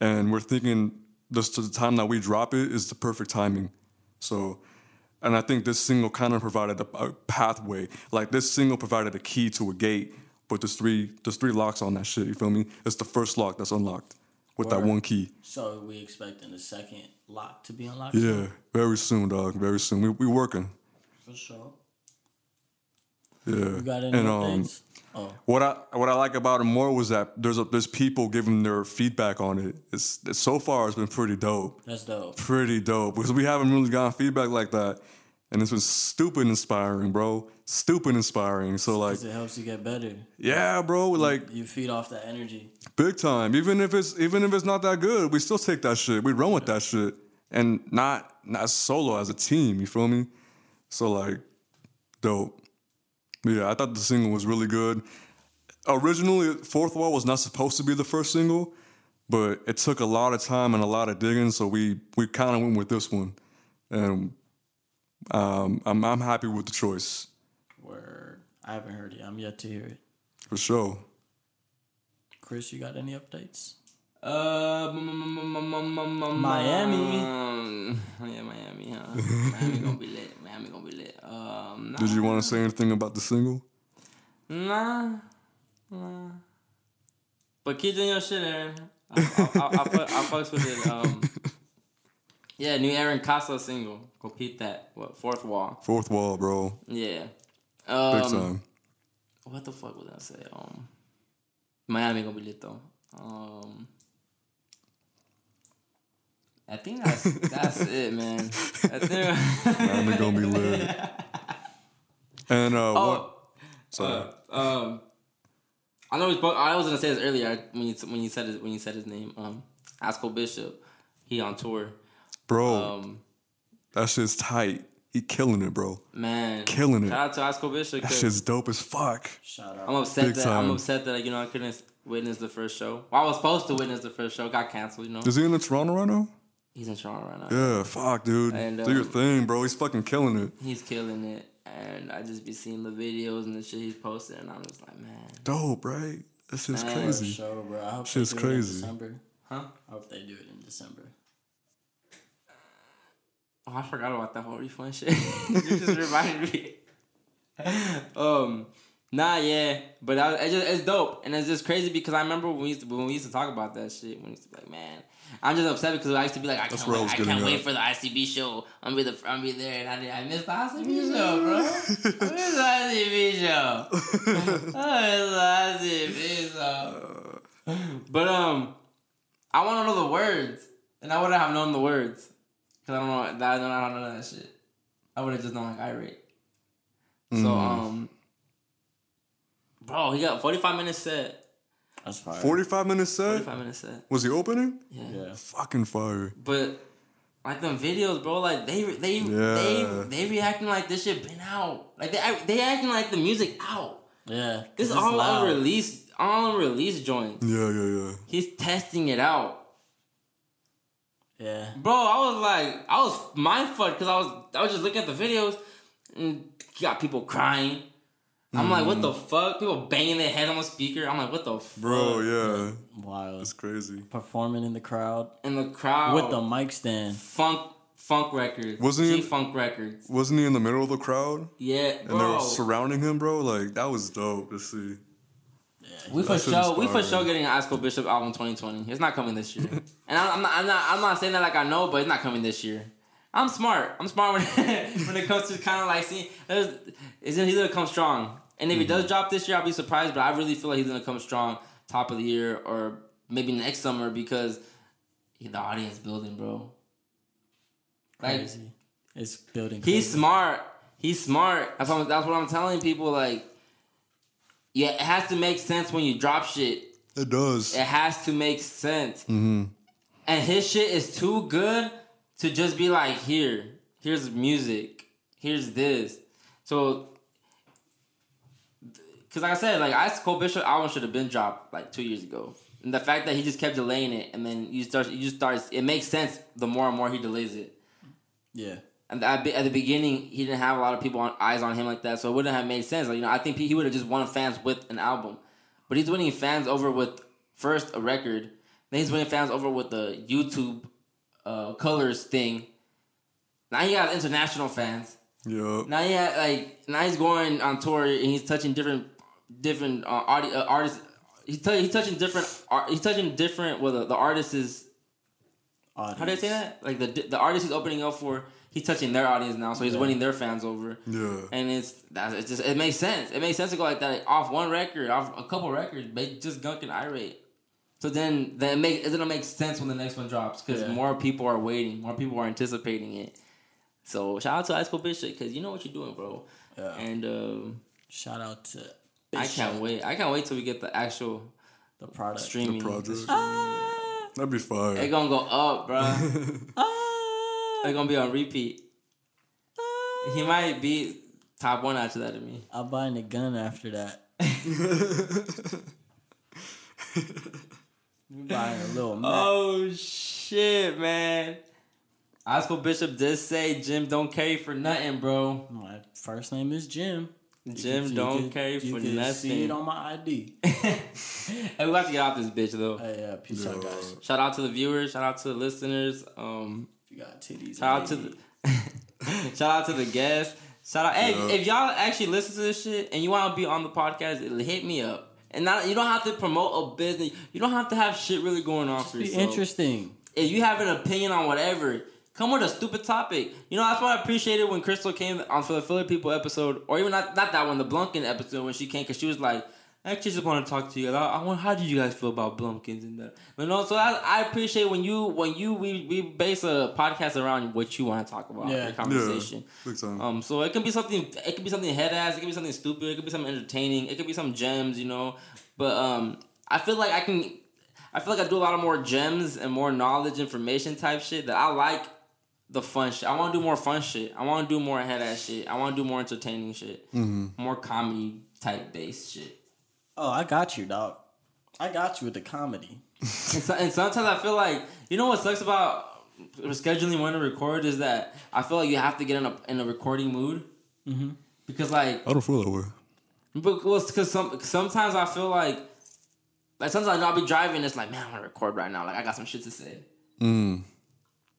and we're thinking just the time that we drop it is the perfect timing. So, and I think this single kind of provided a, a pathway. Like this single provided a key to a gate, but there's three there's three locks on that shit. You feel me? It's the first lock that's unlocked with that one key. So we expecting the second lock to be unlocked. Yeah, very soon, dog. Very soon. We we working. For sure. Yeah. You got any and um? Oh, what I what I like about it more was that there's a, there's people giving their feedback on it. It's, it's so far it's been pretty dope. that's dope. Pretty dope because we haven't really gotten feedback like that, and it's been stupid inspiring, bro. Stupid inspiring. So like, it helps you get better. yeah, bro. Like You feed off that energy. Big time. Even if it's even if it's not that good, we still take that shit. We run with that shit, and not not solo as a team. You feel me? So like, dope. Yeah, I thought the single was really good. Originally, Fourth Wall was not supposed to be the first single, but it took a lot of time and a lot of digging. So we we kind of went with this one, and um, I'm I'm happy with the choice Word. I haven't heard it. I'm yet to hear it. for sure. Chris, you got any updates? Uh, Miami. Um, yeah, Miami, huh? Miami gonna be lit. Miami gonna be lit. Um, nah, Did you want to say anything about the single? Nah, nah. But keep doing your shit, Aaron. I, I, I, I, fuck- I fucks with it. Um, yeah, new Aaron Casa single. Go peep that. What fourth wall? Fourth Wall, bro. Yeah. Big Um, time. what the fuck was I say? Um, Miami gonna be lit though. Um, I think that's that's it, man. I think. Miami gonna be lit. And uh, what? oh, Sorry. uh, um, I know we spoke. I was gonna say this earlier when you when you said his, when you said his name. Um, Ice Cold Bishop. He on tour. bro, Um, that shit's tight. He killing it, bro. man, Killing it. Shout out to Ice Cold Bishop. That 'cause shit's dope as fuck. Shout out. I'm upset Big that I'm upset that you know I couldn't witness the first show. Well, I was supposed to witness the first show. Got canceled. You know. Is he in the Toronto right now? He's in Toronto right now. Yeah, fuck, dude. And, Do your um, thing, bro. He's fucking killing it. He's killing it, and I just be seeing the videos and the shit he's posting, and I'm just like, man, Dope, right? That shit's Man, For crazy. sure, bro. I hope Shit's they do it in crazy. December. Huh? I hope they do it in December. Oh, I forgot about that whole refund shit. you just reminded me. um, nah, yeah, but I, it's just it's dope, and it's just crazy because I remember when we used to when we used to talk about that shit. When we used to be like, man, I'm just upset because I used to be like, I can't, where I wait, I can't wait for the ICB show. I'm be the I'm be there, and I did, I missed the ICB show, bro. I missed the ICB show. I missed the ICB show. But um, I want to know the words, and I wouldn't have known the words because I don't know. that I don't know how to know that shit. I would have just known like irate. So Mm. um, bro, he got forty five minutes set. That's fire. 45 minutes set? Forty five minutes set. Was he opening? Yeah. Yeah. Fucking fire. But like them videos, bro, like they they Yeah. they they reacting like this shit been out. Like they they acting like the music out. Yeah. 'cause This it's all loud. unreleased, all unreleased joints. Yeah, yeah, yeah. He's testing it out. Yeah. Bro, I was like, I was mind fucked because I was, I was just looking at the videos, and got people crying. I'm like, what the mm. fuck? People banging their head on the speaker. I'm like, what the fuck? Bro, yeah. Wild. That's crazy. Performing in the crowd In the crowd with the mic stand. funk, funk records, Wasn't he- G funk records. Wasn't he in the middle of the crowd? Yeah, And they bro. were surrounding him, bro? Like, that was dope to see. We for That shit sure, we for inspiring. sure getting an Ice Cold Bishop album 2020. It's not coming this year, and I'm, I'm not, I'm not, I'm not saying that like I know, but it's not coming this year. I'm smart. I'm smart when when it comes to kind of like seeing. Isn't he's gonna come strong? And if he Mm-hmm. does drop this year, I'll be surprised. But I really feel like he's gonna come strong top of the year or maybe next summer because the audience building, bro. Like Crazy. It's building. He's smart. He's smart. That's what, I'm, that's what I'm telling people. Like, yeah, it has to make sense when you drop shit. It does. It has to make sense. Mm-hmm. And his shit is too good to just be like, here, here's music, here's this. So, because like I said, like Ice Cold Bishop album should have been dropped like two years ago. And the fact that he just kept delaying it, and then you start, you just start, it makes sense the more and more he delays it. Yeah. And at, the beginning, he didn't have a lot of people on eyes on him like that, so it wouldn't have made sense. Like you know, I think he would have just won fans with an album, but he's winning fans over with first a record, then he's winning fans over with the YouTube uh, colors thing. Now he has international fans. Yeah. Now he had like now he's going on tour and he's touching different different uh, audi- uh, artists. He's, t- he's touching different. Art- he's touching different. Well, the, the artist is Audience. how do I say that? Like the the artist he's opening up for, he's touching their audience now, so he's Yeah. winning their fans over. Yeah. And it's that's it's just it makes sense. It makes sense to go like that like, off one record, off a couple records, but just gunking irate. So then then it make it's gonna make sense when the next one drops because Yeah. more people are waiting, more people are anticipating it. So shout out to Ice Cold Bishop because you know what you're doing, bro. Yeah. And um, Shout out to. I can't wait. I can't wait till we get the actual The product. streaming. The project. Ah, That'd be It's fire. gonna go up, bro. ah, It's gonna be on repeat. ah. He might be top one after that to me. I'm buying a gun after that. I'm buying a little Mac. Oh shit, man. Ice Cold Bishop did say Jim don't carry for nothing, bro. My first name is Jim. You Jim can- you don't can- carry you for can nothing. See it on my ID. hey, we have to get off this bitch though. Hey, yeah, peace out, guys. Shout out to the viewers. Shout out to the listeners. Um, If you got titties, shout out to the shout out to the guests. Shout out. Hey, Yeah. if y'all actually listen to this shit and you want to be on the podcast, hit me up. And not, you don't have to promote a business. You don't have to have shit really going on for be yourself. interesting. if you have an opinion on whatever, come with a stupid topic. You know, that's why I appreciated when Crystal came on for the Philly People episode, or even not not that one, the Blumpkin episode when she came, because she was like, I actually just want to talk to you. I, I want, how did you guys feel about Blumpkins and that? You know, so I, I appreciate when you when you we, we base a podcast around what you want to talk about, Yeah. your conversation. Yeah. Big. Um, so it can be something. It can be something head ass. It can be something stupid. It could be something entertaining. It could be some gems, you know. But um, I feel like I can. I feel like I do a lot of more gems and more knowledge, information type shit that I like. The fun shit. I want to do more fun shit. I want to do more head ass shit. I want to do more entertaining shit. Mm-hmm. More comedy type based shit. Oh, I got you, dog. I got you with the comedy. And, so, and sometimes I feel like you know what sucks about scheduling when to record is that I feel like you have to get in a in a recording mood Mm-hmm. because like I don't feel that way. But well, because some sometimes I feel like Like sometimes I'll be driving, it's like, man, I want to record right now. Like I got some shit to say. Mm.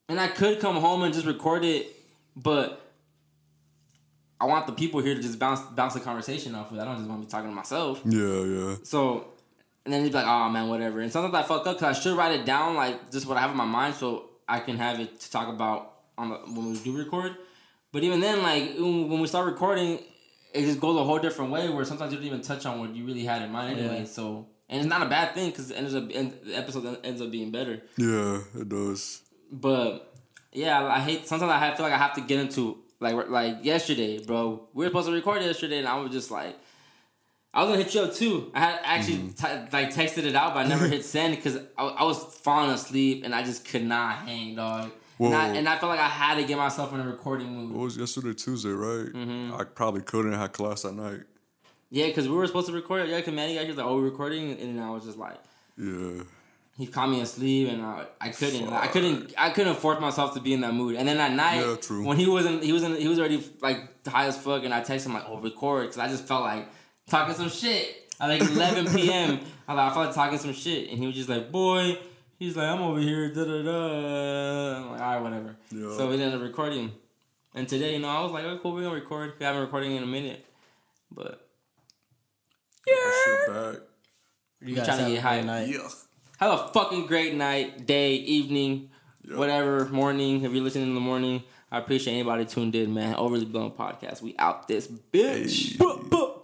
And I could come home and just record it, but I want the people here to just bounce bounce the conversation off of. it. I don't just want to be talking to myself. Yeah, yeah. So, and then he'd be like, "Oh man, whatever." And sometimes I fuck up because I should write it down, like just what I have in my mind, so I can have it to talk about on the, when we do record. But even then, like when we start recording, it just goes a whole different way. Where sometimes you don't even touch on what you really had in mind anyway. Yeah. So, and it's not a bad thing because it ends up end, the episode ends up being better. Yeah, it does. But yeah, I hate. Sometimes I have- feel like I have to get into like like yesterday, bro. We were supposed to record yesterday, and I was just like, I was gonna hit you up too. I had actually Mm-hmm. t- like texted it out, but I never hit send because I, I was falling asleep and I just could not hang, dog. And I, and I felt like I had to get myself in a recording mood. It was yesterday, Tuesday, right? I probably couldn't have class that night. Yeah, because we were supposed to record. Yeah, because Manny got here, like, oh, we're recording, and then I was just like. Yeah. He caught me asleep, and I, I couldn't, I couldn't, I couldn't force myself to be in that mood. And then at night, Yeah, true. when he wasn't, he wasn't, he was already like high as fuck, and I texted him like, "Oh, record," because I just felt like talking some shit at like 11 p.m. I like, I felt like talking some shit, and he was just like, "Boy," he's like, "I'm over here," da da da. I'm like, all right, whatever. Yeah. So we ended up recording, and today, you know, I was like, "Oh, cool, we're gonna record." We haven't recording in a minute, but yeah. shit back. You trying to get high hype. great night. Yeah. Have a fucking great night, day, evening, Yep. whatever, morning. If you're listening in the morning, I appreciate anybody tuned in, man. Overly Blown Podcast. We out this bitch. Hey.